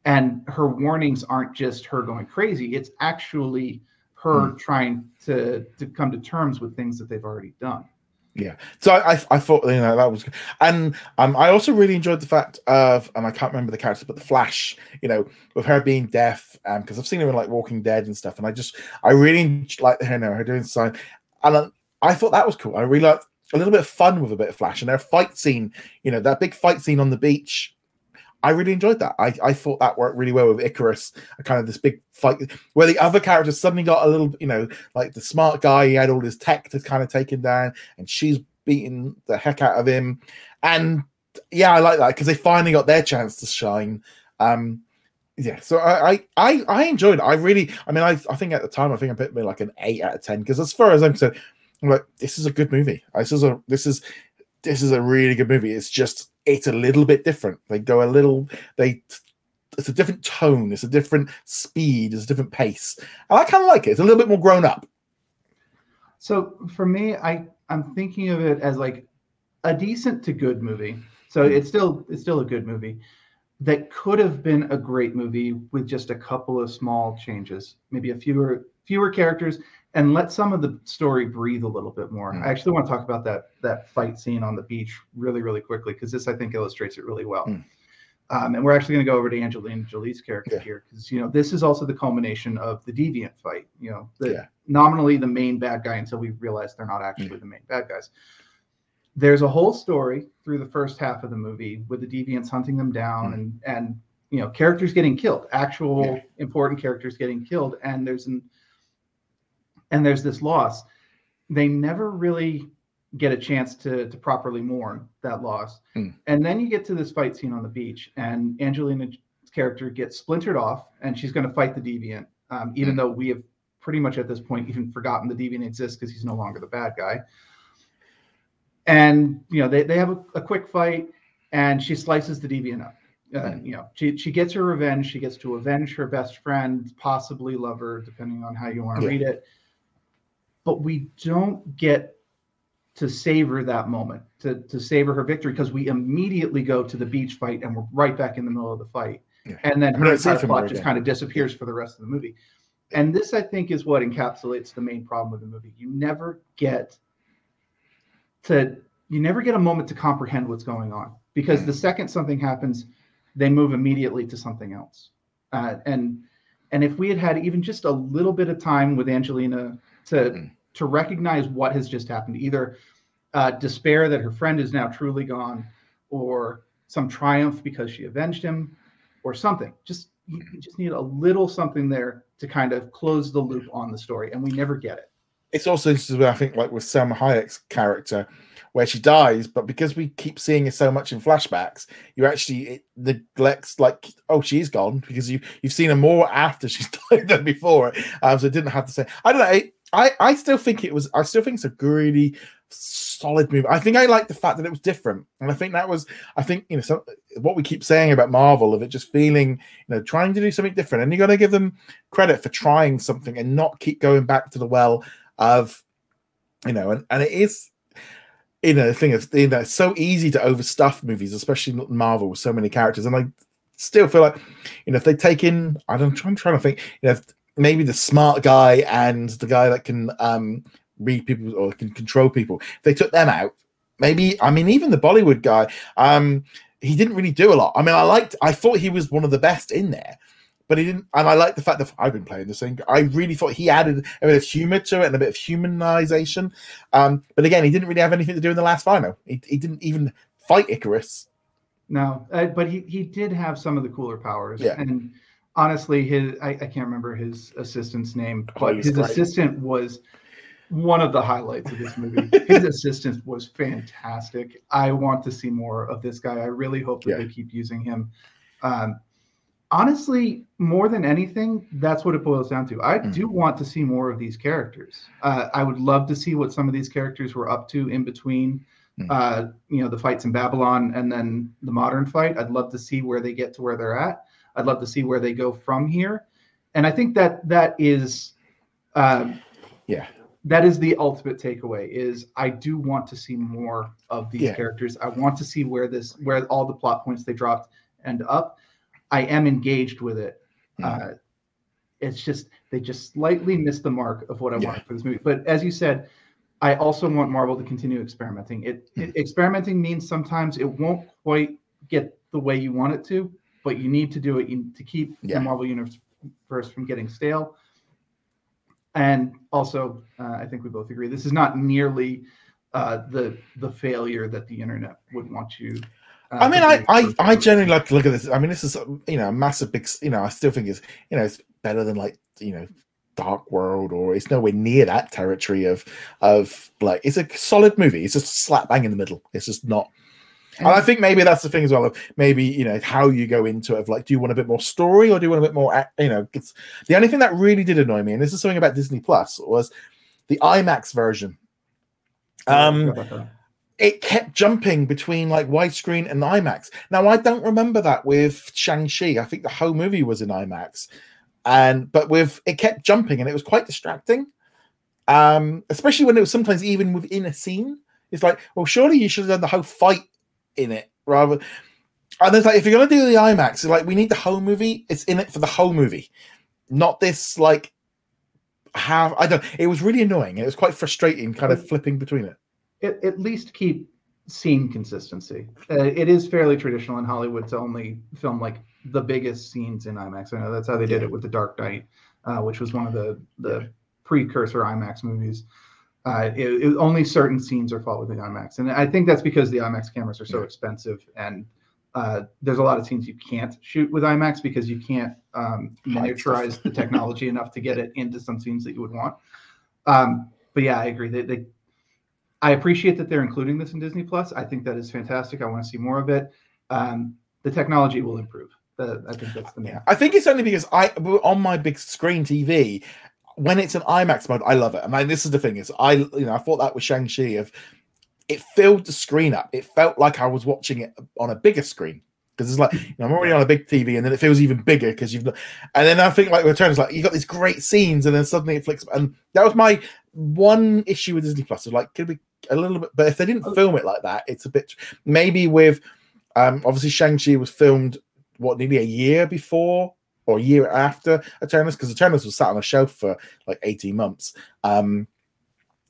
and her warnings aren't just her going crazy it's actually her trying to to come to terms with things that they've already done Yeah. So I, I, I thought you know that was, good. and um, I also really enjoyed the fact of, and I can't remember the character, but the Flash, you know, with her being deaf, um, because I've seen her in like Walking Dead and stuff, and I just, I really like her, you know, her doing sign, and I, thought that was cool. I really liked a little bit of fun with a bit of Flash, and their fight scene, you know, that big fight scene on the beach. I really enjoyed that. I, I thought that worked really well with Ikaris, kind of this big fight where the other characters suddenly got a little, you know, like the smart guy, he had all his tech to kind of take him down, and she's beating the heck out of him. And yeah, I like that because they finally got their chance to shine. Um, yeah, so I, I I I enjoyed it. I really, I mean, I I think at the time I think I put me like an eight out of ten because as far as I'm concerned, I'm like this is a good movie. This is a this is this is a really good movie. It's just it's a little bit different. They go a little they it's a different tone, it's a different speed, it's a different pace. And I kind of like it. It's a little bit more grown up. so for me i i'm thinking of it as like a decent to good movie so mm-hmm. it's still it's still a good movie that could have been a great movie with just a couple of small changes maybe a fewer fewer characters and let some of the story breathe a little bit more Mm. i actually want to talk about that that fight scene on the beach really really quickly because this i think illustrates it really well Mm. um, and we're actually going to go over to angelina jolie's character Yeah. here because you know this is also the culmination of the deviant fight you know the, Yeah. nominally the main bad guy until we realize they're not actually the main bad guys there's a whole story through the first half of the movie with the deviants hunting them down Mm. and and you know characters getting killed actual Yeah. important characters getting killed and there's an and there's this loss they never really get a chance to to properly mourn that loss Mm. and then you get to this fight scene on the beach and angelina's character gets splintered off and she's going to fight the deviant um, even Mm. though we have pretty much at this point even forgotten the deviant exists because he's no longer the bad guy and you know they, they have a, a quick fight and she slices the deviant up uh, you know she, she gets her revenge. She gets to avenge her best friend possibly lover depending on how you want to Yeah. read it. But we don't get to savor that moment to, to savor her victory because we immediately go to the beach fight and we're right back in the middle of the fight. Yeah. and then her entire plot just kind of disappears for the rest of the movie. And this i think is what encapsulates the main problem with the movie. You never get to you never get a moment to comprehend what's going on because the second something happens they move immediately to something else. Uh, and and if we had had even just a little bit of time with angelina to to recognize what has just happened either uh, despair that her friend is now truly gone or some triumph because she avenged him or something just you just need a little something there to kind of close the loop on the story and we never get it it's also interesting, I think, like with Salma Hayek's character, where she dies, but because we keep seeing her so much in flashbacks, you actually it neglects like, oh, she's gone because you you've seen her more after she's died than before. Um, so it didn't have to say. I don't know. I I still think it was. I still think it's a really solid movie. I think I like the fact that it was different, and I think that was. I think you know so, what we keep saying about Marvel of it just feeling you know trying to do something different, and you got to give them credit for trying something and not keep going back to the well of you know, and and it is. You know, the thing is, you know, it's so easy to overstuff movies, especially Marvel with so many characters. And I still feel like, you know, if they take in, I don't, I'm trying to think, you know, maybe the smart guy and the guy that can um, read people or can control people. If they took them out, maybe I mean even the Bollywood guy, um, he didn't really do a lot. I mean, I liked I thought he was one of the best in there, but he didn't and I like the fact that I've been playing the same. I really thought he added a bit of humor to it and a bit of humanization. Um, but again, he didn't really have anything to do in the last final. He, he didn't even fight Ikaris. No, uh, but he he did have some of the cooler powers. Yeah. And honestly, his I, I can't remember his assistant's name, Oh, but he's his great. assistant was one of the highlights of this movie. his assistant was fantastic. I want to see more of this guy. I really hope that Yeah. they keep using him. Um, honestly, more than anything, that's what it boils down to. I Mm. do want to see more of these characters. Uh, I would love to see what some of these characters were up to in between Mm. uh, you know, the fights in Babylon and then the modern fight. I'd love to see where they get to where they're at. I'd love to see where they go from here. And I think that that is, um, Yeah. that is the ultimate takeaway. Is I do want to see more of these Yeah. characters. I want to see where this, where all the plot points they dropped end up. I am engaged with it. Mm. Uh, it's just they just slightly missed the mark of what I Yeah. wanted for this movie. But as you said, I also want Marvel to continue experimenting. It, Hmm. it- experimenting means sometimes it won't quite get the way you want it to, but you need to do it to keep Yeah. the Marvel universe from getting stale. And also, uh, I think we both agree this is not nearly uh, the the failure that the internet would want you. Uh, I mean, I, I, I generally like to look at this. I mean, this is you know a massive big. You know, I still think it's you know it's better than like you know Dark World or it's nowhere near that territory of of like it's a solid movie. It's just slap bang in the middle. It's just not. And I think maybe that's the thing as well. Of maybe you know how you go into it. Of like, do you want a bit more story or do you want a bit more? You know, it's the only thing that really did annoy me, and this is something about Disney Plus, was the IMAX version. Um, it kept jumping between like widescreen and IMAX. Now I don't remember that with Shang-Chi. I think the whole movie was in IMAX. And but with it kept jumping and it was quite distracting. Um, especially when it was sometimes even within a scene. It's like, well, surely you should have done the whole fight in it rather. And it's like if you're gonna do the IMAX, it's like we need the whole movie, it's in it for the whole movie. Not this like have I don't it was really annoying. It was quite frustrating, kind of flipping between it. At, at least keep scene consistency. Uh, it is fairly traditional in Hollywood to only film like the biggest scenes in IMAX. I know that's how they did it with The Dark Knight, uh, which was one of the the precursor IMAX movies. Uh, it, it- only certain scenes are fought with the IMAX, and I think that's because the IMAX cameras are so Yeah. expensive, and uh, there's a lot of scenes you can't shoot with IMAX because you can't um, miniaturize the technology enough to get it into some scenes that you would want. Um, but yeah, I agree. They, they I appreciate that they're including this in Disney Plus. I think that is fantastic. I want to see more of it. Um, the technology will improve. The, I think that's the main. I think it's only because I on my big screen TV when it's an IMAX mode, I love it. I mean, this is the thing is I you know I thought that with Shang Chi of it filled the screen up. It felt like I was watching it on a bigger screen because it's like you know, I'm already on a big TV and then it feels even bigger because you've and then I think like Return is like you got these great scenes and then suddenly it flicks and that was my one issue with Disney Plus. Was like could we a little bit, but if they didn't film it like that, it's a bit maybe with um obviously Shang Chi was filmed what nearly a year before or a year after Eternals because Eternals was sat on a shelf for like 18 months. Um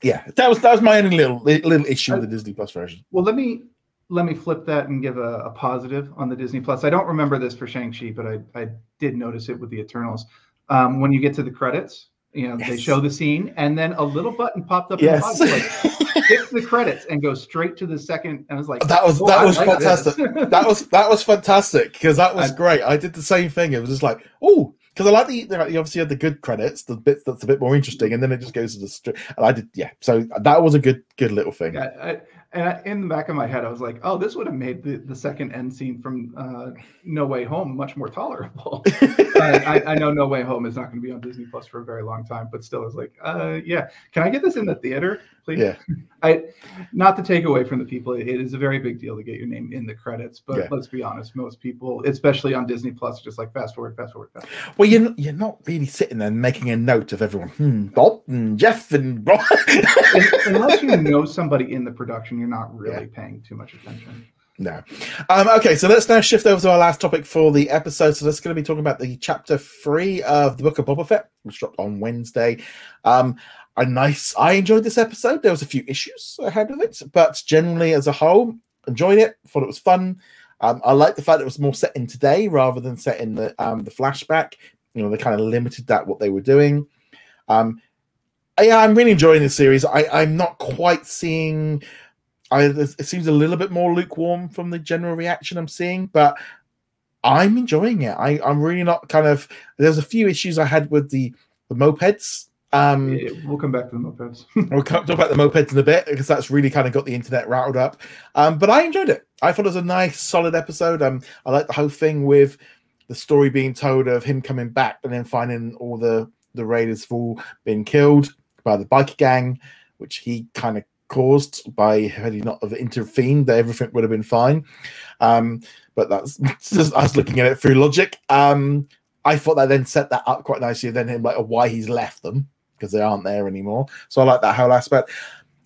yeah, that was that was my only little little issue with the Disney Plus version. Well, let me let me flip that and give a, a positive on the Disney Plus. I don't remember this for Shang Chi, but I, I did notice it with the Eternals. Um, when you get to the credits, you know they show the scene, and then a little button popped up. Yes. In the bottom, like, skip the credits and go straight to the second. And I was like, That was- "Oh, that I was like fantastic. that was that was fantastic because that was I- great. I did the same thing. It was just like, oh, because I like the you obviously had the good credits, the bits that's a bit more interesting, and then it just goes to the str- and I did yeah. So that was a good good little thing. Yeah, I, And I, in the back of my head, I was like, "Oh, this would have made the, the second end scene from uh, No Way Home much more tolerable." I, I, know No Way Home is not going to be on Disney Plus for a very long time, but still, I was like, uh, "Yeah, can I get this in the theater, please?" Yeah. I, not to take away from the people, it is a very big deal to get your name in the credits. But Yeah. let's be honest, most people, especially on Disney Plus, just like fast forward, fast forward, fast. Forward. Well, you're you're not really sitting there making a note of everyone. Hmm, Bob and Jeff and Rob. Unless you know somebody in the production, you're not really paying too much attention. No. Um, okay, so let's now shift over to our last topic for the episode. So that's going to be talking about the chapter three of the Book of Boba Fett, which dropped on Wednesday. Um, a nice. I enjoyed this episode. There was a few issues ahead of it, but generally, as a whole, enjoyed it. Thought it was fun. Um, I like the fact it was more set in today rather than set in the um, the flashback. You know, they kind of limited that what they were doing. Um, yeah, I'm really enjoying this series. I, I'm not quite seeing I, it seems a little bit more lukewarm from the general reaction I'm seeing, but I'm enjoying it. I, I'm really not kind of. There's a few issues I had with the the mopeds. Um, Yeah, we'll come back to the mopeds. We'll talk about the mopeds in a bit because that's really kind of got the internet routed up. Um, but I enjoyed it. I thought it was a nice, solid episode. Um, I like the whole thing with the story being told of him coming back and then finding all the the raiders have all been killed by the biker gang, which he kind of caused by had he not have intervened, that everything would have been fine. Um, but that's just us looking at it through logic. Um, I thought that then set that up quite nicely. Then him like why he's left them because they aren't there anymore. So I like that whole aspect.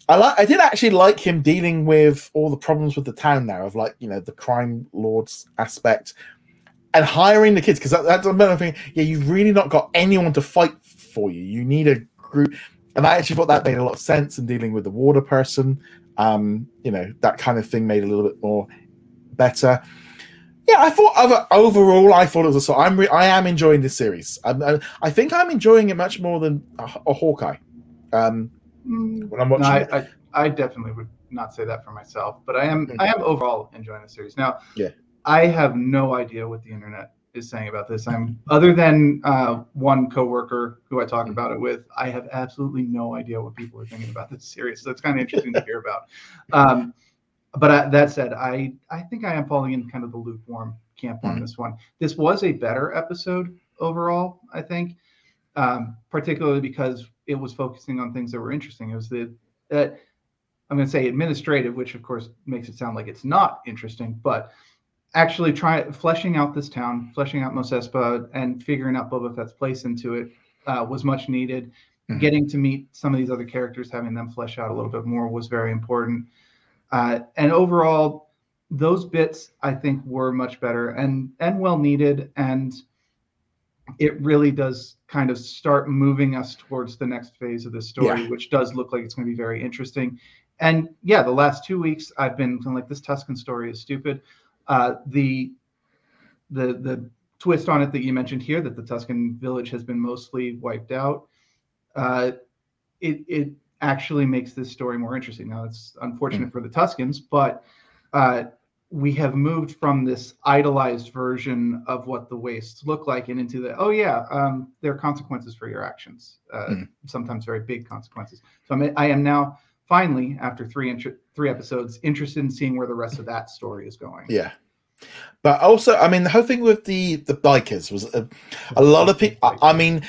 I like. I did actually like him dealing with all the problems with the town now of like you know the crime lords aspect and hiring the kids because that, that's another thing. Yeah, you've really not got anyone to fight for you. You need a group, and I actually thought that made a lot of sense in dealing with the water person. Um, you know that kind of thing made a little bit more better. Yeah, I thought over, overall, I thought it was a. So I'm re, I am enjoying this series. I'm, I, I think I'm enjoying it much more than a, a Hawkeye. Um, Mm, when I'm no, watching I, it. I, I definitely would not say that for myself, but I am Mm. I am overall enjoying the series. Now, Yeah. I have no idea what the internet is saying about this. I'm other than uh, one coworker who I talk Mm. about it with. I have absolutely no idea what people are thinking about this series. So it's kind of interesting to hear about. Um, but I, that said, I I think I am falling in kind of the lukewarm camp on Mhm. this one. This was a better episode overall, I think, um, particularly because it was focusing on things that were interesting. It was the uh, I'm going to say administrative, which of course makes it sound like it's not interesting, but actually try fleshing out this town, fleshing out Mos Espa, and figuring out Boba Fett's place into it uh, was much needed. Mhm. Getting to meet some of these other characters, having them flesh out a little bit more was very important. Uh, and overall, those bits I think were much better and and well needed. And it really does kind of start moving us towards the next phase of the story, Yeah. which does look like it's going to be very interesting. And yeah, the last two weeks I've been like this Tusken story is stupid. Uh, the the the twist on it that you mentioned here that the Tusken village has been mostly wiped out. Uh, it it actually makes this story more interesting. Now it's unfortunate for the Tuskens, but uh, we have moved from this idolized version of what the wastes look like and into the oh yeah um, there are consequences for your actions uh, Mm. sometimes very big consequences so I'm, i am now finally after three inter- three episodes interested in seeing where the rest of that story is going Yeah. But also, I mean, the whole thing with the the bikers was a, a lot of people. I, I mean,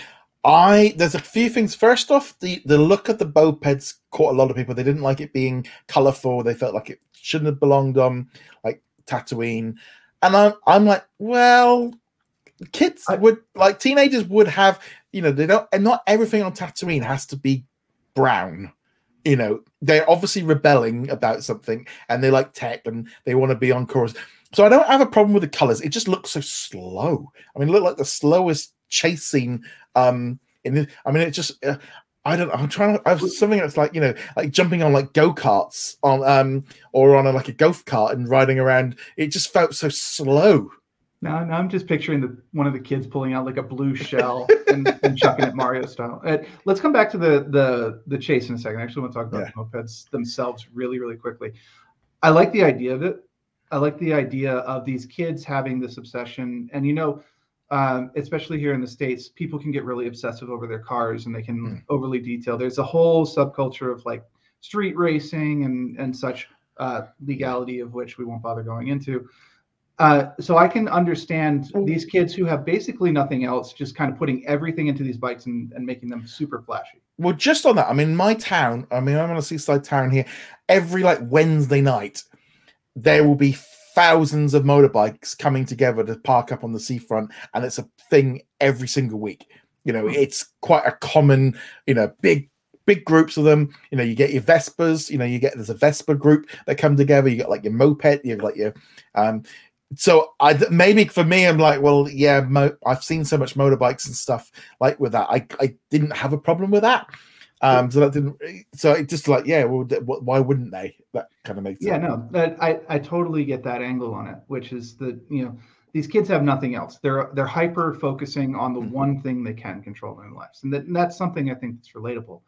I there's a few things. First off, the the look of the mopeds caught a lot of people. They didn't like it being colourful. They felt like it shouldn't have belonged on like Tatooine. And I'm I'm like, well, kids I- would like teenagers would have. You know, they don't, and not everything on Tatooine has to be brown. You know, they're obviously rebelling about something, and they like tech, and they want to be on course. So I don't have a problem with the colors. It just looks so slow. I mean, it looked like the slowest chase scene. Um, in the, I mean, it just. Uh, I don't. I'm trying to. I was something that's like you know, like jumping on like go karts on um or on a, like a golf cart and riding around. It just felt so slow. now, now i'm just picturing the one of the kids pulling out like a blue shell and, and chucking it mario style uh, let's come back to the the the chase in a second i actually want to talk about Yeah. the mopeds themselves really really quickly i like the idea of it i like the idea of these kids having this obsession and you know um, especially here in the states people can get really obsessive over their cars and they can Mm. overly detail there's a whole subculture of like street racing and and such uh, legality of which we won't bother going into. Uh, so I can understand these kids who have basically nothing else, just kind of putting everything into these bikes and, and making them super flashy. Well, just on that, I mean, my town, I mean, I'm on a seaside town here. Every like Wednesday night, there will be thousands of motorbikes coming together to park up on the seafront, and it's a thing every single week. You know, it's quite a common, you know, big big groups of them. You know, you get your Vespas. You know, you get there's a Vespa group that come together. You got like your moped. You've got like your um. So I maybe for me, I'm like, well, yeah, mo- I've seen so much motorbikes and stuff like with that. I I didn't have a problem with that. Um, so that didn't. So it just like, yeah, well, why wouldn't they? That kind of makes Yeah, sense. no, that I I totally get that angle on it, which is that you know these kids have nothing else. They're they're hyper focusing on the Mhm. one thing they can control in their lives, and, that, and that's something I think that's relatable.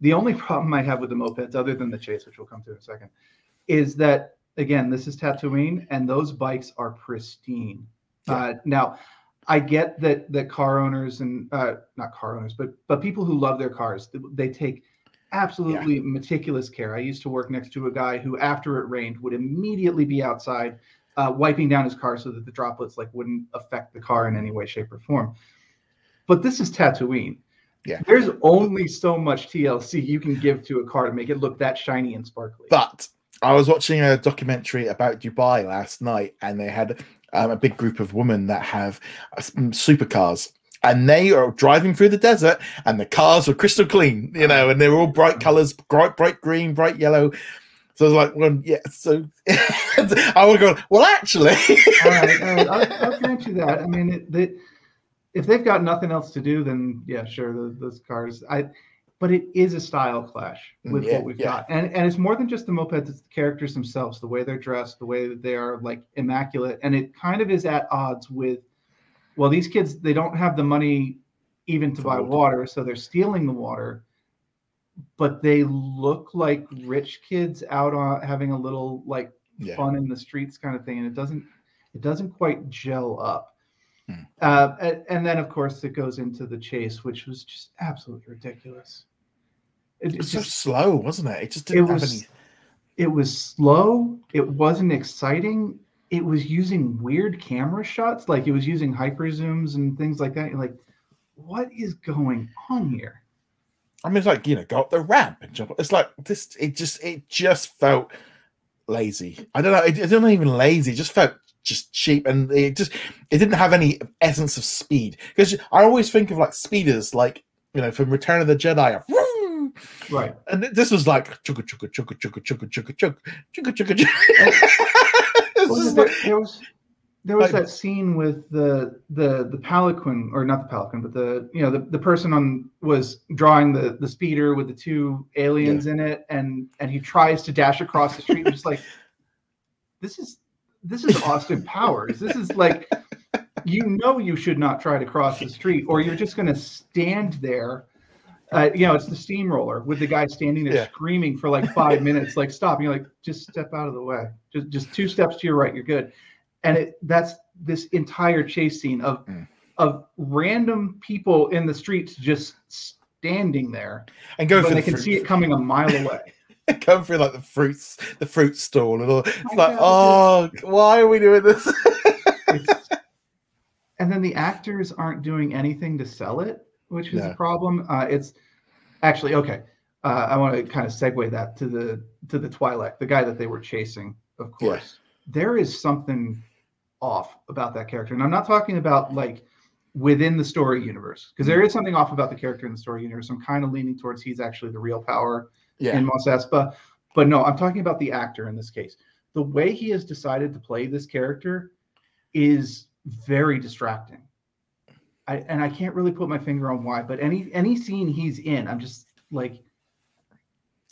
The only problem I have with the mopeds, other than the chase, which we'll come to in a second, is that again, this is Tatooine, and those bikes are pristine. Yeah. Uh, now, I get that that car owners and uh, not car owners, but but people who love their cars, they take absolutely meticulous care. I used to work next to a guy who, after it rained, would immediately be outside uh, wiping down his car so that the droplets like wouldn't affect the car in any way, shape, or form. But this is Tatooine. Yeah. There's only so much TLC you can give to a car to make it look that shiny and sparkly. But I was watching a documentary about Dubai last night, and they had um, a big group of women that have uh, supercars. And they are driving through the desert, and the cars were crystal clean, you know, and they were all bright colors, bright, bright green, bright yellow. So I was like, well, yeah. So I was going, well, actually, all right, all right, I'll, I'll grant you that. I mean, it, they, if they've got nothing else to do, then yeah, sure, those, those cars. I, but it is a style clash with Mm, Yeah, what we've yeah. got, and and it's more than just the mopeds; it's the characters themselves, the way they're dressed, the way that they are like immaculate, and it kind of is at odds with. Well, these kids they don't have the money even to buy water. so they're stealing the water. But they look like rich kids out on having a little like yeah, fun in the streets kind of thing and it doesn't it doesn't quite gel up Hmm. uh, and, and then of course it goes into the chase which was just absolutely ridiculous it, it it was so slow, wasn't it? It just it didn't have was any. it was slow it wasn't exciting it was using weird camera shots like it was using hyper zooms and things like that You're like what is going on here I mean, it's like you know, go up the ramp and jump. It's like this. It just, it just felt lazy. I don't know. It, wasn't even lazy. It just felt just cheap, and it just, it didn't have any essence of speed. Because I always think of like speeders, like you know, from Return of the Jedi. right And this was like chugga chugga chugga chugga chugga chugga chugga chugga chugga chugga. Oh. Just there, there was there was that scene with the the the palanquin or not the palanquin but the you know the, the person on was drawing the the speeder with the two aliens in it and and he tries to dash across the street and just like this is this is austin powers. This is like you know you should not try to cross the street or you're just going to stand there uh, you know it's the steamroller with the guy standing there Yeah. screaming for like five minutes like stop and you're like just step out of the way just just two steps to your right you're good and it that's this entire chase scene of Mm. of random people in the streets just standing there and go for they the can fruit- see it coming a mile away Going through like the fruits, the fruit stall, and all. It's I like, know, oh, why are we doing this? And then the actors aren't doing anything to sell it which is No. a problem uh, it's actually okay uh, i want to kind of segue that to the to the Twi'lek the guy that they were chasing of Yeah. course there is something off about that character and i'm not talking about like within the story universe because there is something off about the character in the story universe i'm kind of leaning towards he's actually the real power yeah, in Mos Espa. But no, I'm talking about the actor in this case. The way he has decided to play this character is very distracting. I, and I can't really put my finger on why, but any any scene he's in, I'm just like,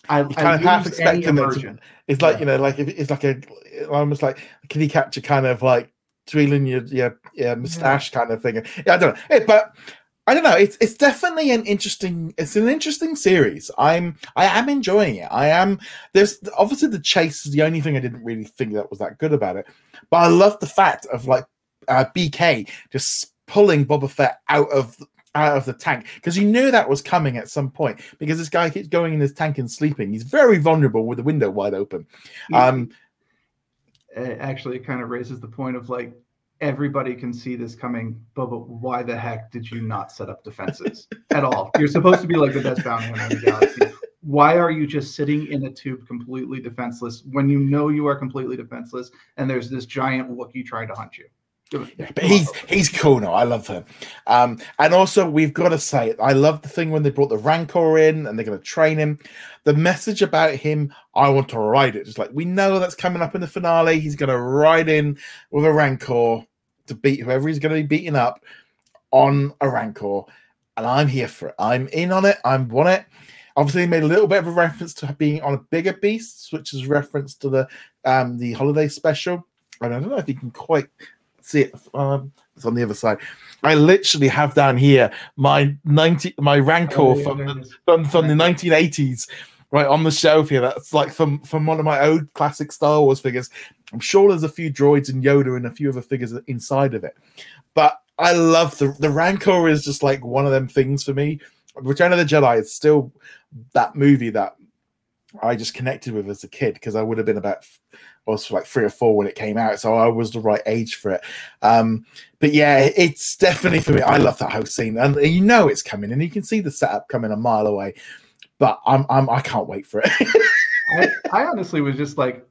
I, you kind of half expecting it. To, it's like Yeah. you know, like it's like a almost like can he capture kind of like twirling your your, your mustache kind of thing. Yeah, I don't know, but I don't know. It's it's definitely an interesting. It's an interesting series. I'm I am enjoying it. I am. There's obviously the chase is the only thing I didn't really think that was that good about it, but I love the fact of like uh, BK just pulling Boba Fett out of out of the tank because you knew that was coming at some point because this guy keeps going in his tank and sleeping. He's very vulnerable with the window wide open. Um, actually, it kind of raises the point of like everybody can see this coming, but, but why the heck did you not set up defenses at all? You're supposed to be like the best bounty hunter in the galaxy. Why are you just sitting in a tube completely defenseless when you know you are completely defenseless and there's this giant Wookiee trying to hunt you? Yeah, but he's he's cool now. I love him. Um, and also we've got to say, I love the thing when they brought the Rancor in and they're going to train him. The message about him, I want to ride it. Just like we know that's coming up in the finale. He's going to ride in with a Rancor to beat whoever he's going to be beating up on a Rancor, and I'm here for it. I'm in on it. I'm on it. Obviously, made a little bit of a reference to being on a bigger beast, which is reference to the um the holiday special. And I don't know if you can quite see it. Um, it's on the other side. I literally have down here my 90 my Rancor oh, yeah, from, the, from, from the 1980s right on the shelf here. That's like from from one of my old classic Star Wars figures. I'm sure there's a few droids and Yoda and a few other figures inside of it. But I love the the Rancor is just like one of them things for me. Return of the Jedi is still that movie that I just connected with as a kid because I would have been about I was like three or four when it came out, so I was the right age for it. Um, but yeah, it's definitely for me. I love that whole scene, and you know it's coming, and you can see the setup coming a mile away. But I'm, I'm I can't wait for it. I, I, honestly was just like,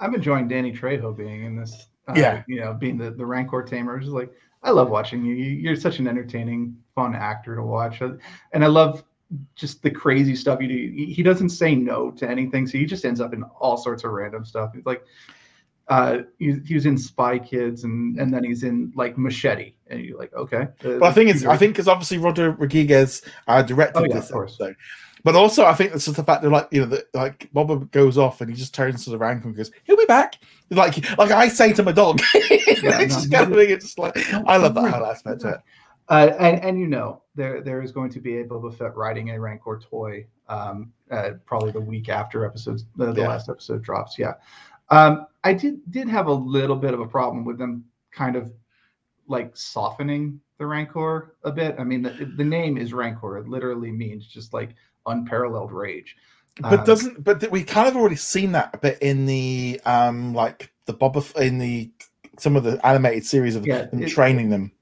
I'm enjoying Danny Trejo being in this. Uh, yeah, you know, being the the Rancor tamer. Just like I love watching you. You're such an entertaining, fun actor to watch, and I love just the crazy stuff you do. He doesn't say no to anything, so he just ends up in all sorts of random stuff. He's like, uh, he, he was in Spy Kids, and and then he's in like Machete, and you're like, okay. Uh, but I think it's I think because obviously Robert Rodriguez uh, directed oh, yeah, this episode. But also, I think it's just the fact that, like, you know, that like Boba goes off and he just turns to the rank and goes, "He'll be back." Like, like I say to my dog, yeah, just no, kind of it's just like I love that whole aspect to it. Uh, and, and you know there there is going to be a Boba Fett riding a Rancor toy, um, uh, probably the week after episodes the, the yeah. last episode drops. Yeah, um, I did did have a little bit of a problem with them kind of like softening the Rancor a bit. I mean, the, the name is Rancor; it literally means just like unparalleled rage. But uh, doesn't but we kind of already seen that a bit in the um like the Boba in the some of the animated series of yeah, them it, training them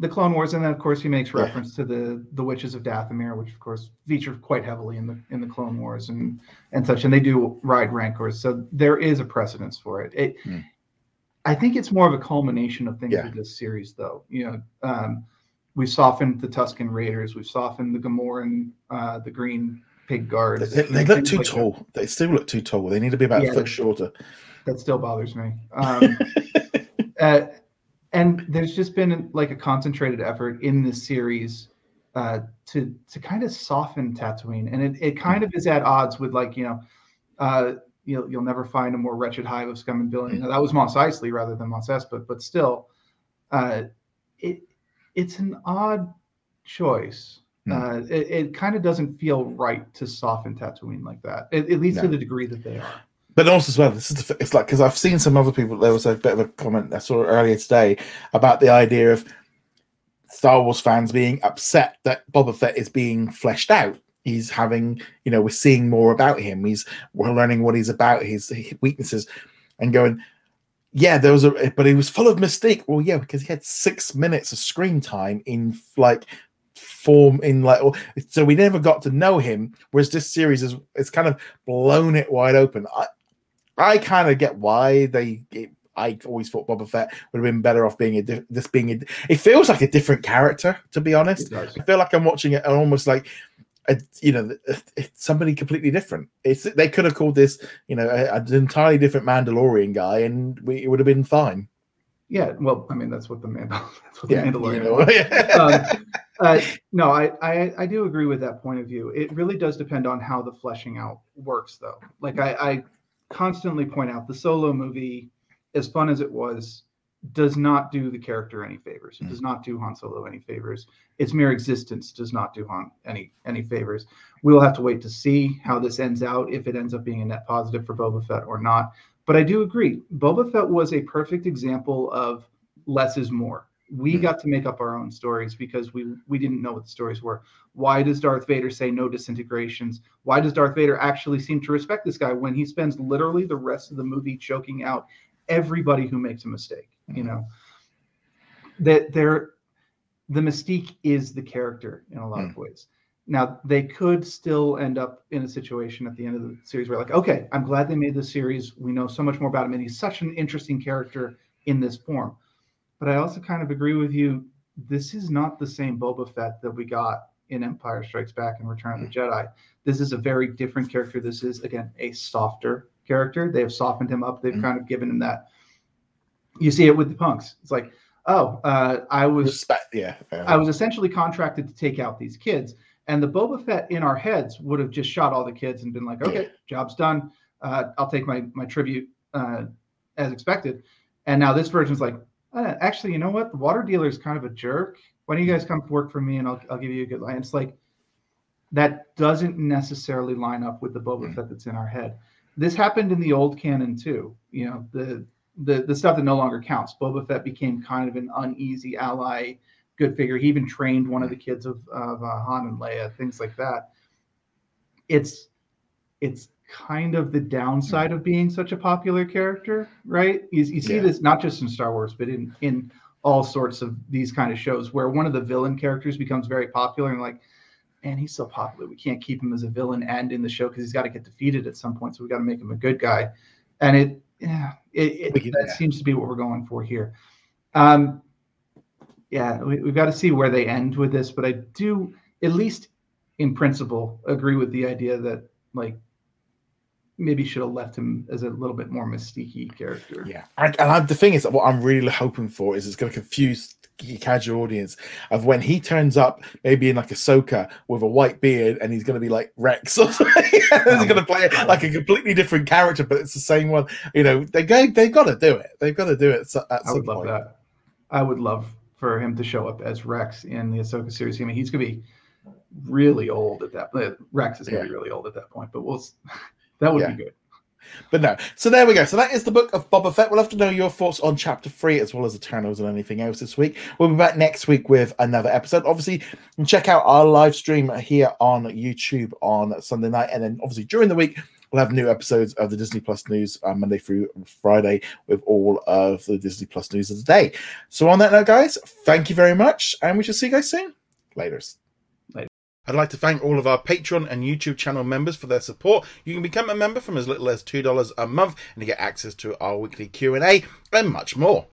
the Clone Wars, and then of course he makes reference yeah. to the the Witches of Dathomir, which of course feature quite heavily in the in the Clone Wars and and such, and they do ride Rancors, so there is a precedence for it. It, mm. I think it's more of a culmination of things yeah. with this series, though. You know, um, we softened the Tusken Raiders, we've softened the Gamorrean, uh, the Green Pig Guard. They, they look too like tall. That. They still look too tall. They need to be about yeah, a foot shorter. That still bothers me. Um, uh, and there's just been like a concentrated effort in this series uh, to to kind of soften Tatooine, and it, it kind of is at odds with like you know, uh, you'll you'll never find a more wretched hive of scum and villainy. Now, that was Mos Eisley rather than Mos Espa, but still, uh, it it's an odd choice. Mm. Uh, it, it kind of doesn't feel right to soften Tatooine like that, at, at least no. to the degree that they are but also as well, this is the, it's like because I've seen some other people. There was a bit of a comment I saw earlier today about the idea of Star Wars fans being upset that Boba Fett is being fleshed out. He's having, you know, we're seeing more about him. He's we're learning what he's about, his, weaknesses, and going, yeah, there was a, but he was full of mystique. Well, yeah, because he had six minutes of screen time in like form in like so we never got to know him whereas this series is it's kind of blown it wide open I, I kind of get why they. It, I always thought Boba Fett would have been better off being a this being a. It feels like a different character, to be honest. I feel like I'm watching it almost like a, you know, it's somebody completely different. It's they could have called this, you know, an entirely different Mandalorian guy, and we, it would have been fine. Yeah, well, I mean, that's what the Mandal- that's what yeah, the Mandalorian. You know, um, uh, no, I, I I do agree with that point of view. It really does depend on how the fleshing out works, though. Like I, I constantly point out the solo movie, as fun as it was, does not do the character any favors. It mm. does not do Han Solo any favors. Its mere existence does not do Han any any favors. We'll have to wait to see how this ends out, if it ends up being a net positive for Boba Fett or not. But I do agree, Boba Fett was a perfect example of less is more. We mm-hmm. got to make up our own stories because we we didn't know what the stories were. Why does Darth Vader say no disintegrations? Why does Darth Vader actually seem to respect this guy when he spends literally the rest of the movie choking out everybody who makes a mistake? You mm-hmm. know, that they're the mystique is the character in a lot of mm. ways. Now they could still end up in a situation at the end of the series where, like, okay, I'm glad they made this series. We know so much more about him, and he's such an interesting character in this form. But I also kind of agree with you. This is not the same Boba Fett that we got in Empire Strikes Back and Return of the Jedi. This is a very different character. This is again a softer character. They have softened him up. They've Mhm. kind of given him that. You see it with the punks. It's like, oh, uh, I was Respect, yeah. yeah. I was essentially contracted to take out these kids. And the Boba Fett in our heads would have just shot all the kids and been like, okay, job's done. Uh, I'll take my my tribute uh, as expected. And now this version's like, uh, actually, you know what? The water dealer is kind of a jerk. Why don't you guys come work for me and I'll, I'll give you a good line? It's like that doesn't necessarily line up with the Boba Mm. Fett that's in our head. This happened in the old canon too. You know, the the the stuff that no longer counts. Boba Fett became kind of an uneasy ally good figure. He even trained one of the kids of, of uh, Han and Leia, things like that. It's it's kind of the downside of being such a popular character, right? You, you see Yeah. this not just in Star Wars, but in in all sorts of these kind of shows where one of the villain characters becomes very popular and like, man, he's so popular. We can't keep him as a villain and in the show because he's got to get defeated at some point. So we got to make him a good guy. And it, yeah, it, it that seems to be what we're going for here. Um, yeah, we, we've got to see where they end with this, but I do, at least in principle, agree with the idea that like maybe should have left him as a little bit more mystique character. Yeah, and, and I, the thing is, what I'm really hoping for is it's going to confuse the casual audience of when he turns up, maybe in like a Ahsoka with a white beard, and he's going to be like Rex or something. he's going to play like a completely different character, but it's the same one. You know, they go, they've got to do it. They've got to do it at I some would love point. that. I would love for him to show up as Rex in the Ahsoka series. I mean, he's gonna be really old at that. uh, Rex is gonna be really old at that point, but we'll. That would Yeah. be good. But no. So there we go. So that is the book of Boba Fett. We'll have to know your thoughts on chapter three as well as the Eternals and anything else this week. We'll be back next week with another episode. Obviously, check out our live stream here on YouTube on Sunday night. And then obviously during the week, we'll have new episodes of the Disney Plus news uh, Monday through Friday with all of the Disney Plus news of the day. So on that note, guys, thank you very much. And we shall see you guys soon. Laters. I'd like to thank all of our Patreon and YouTube channel members for their support. You can become a member from as little as $2 a month and you get access to our weekly Q&A and much more.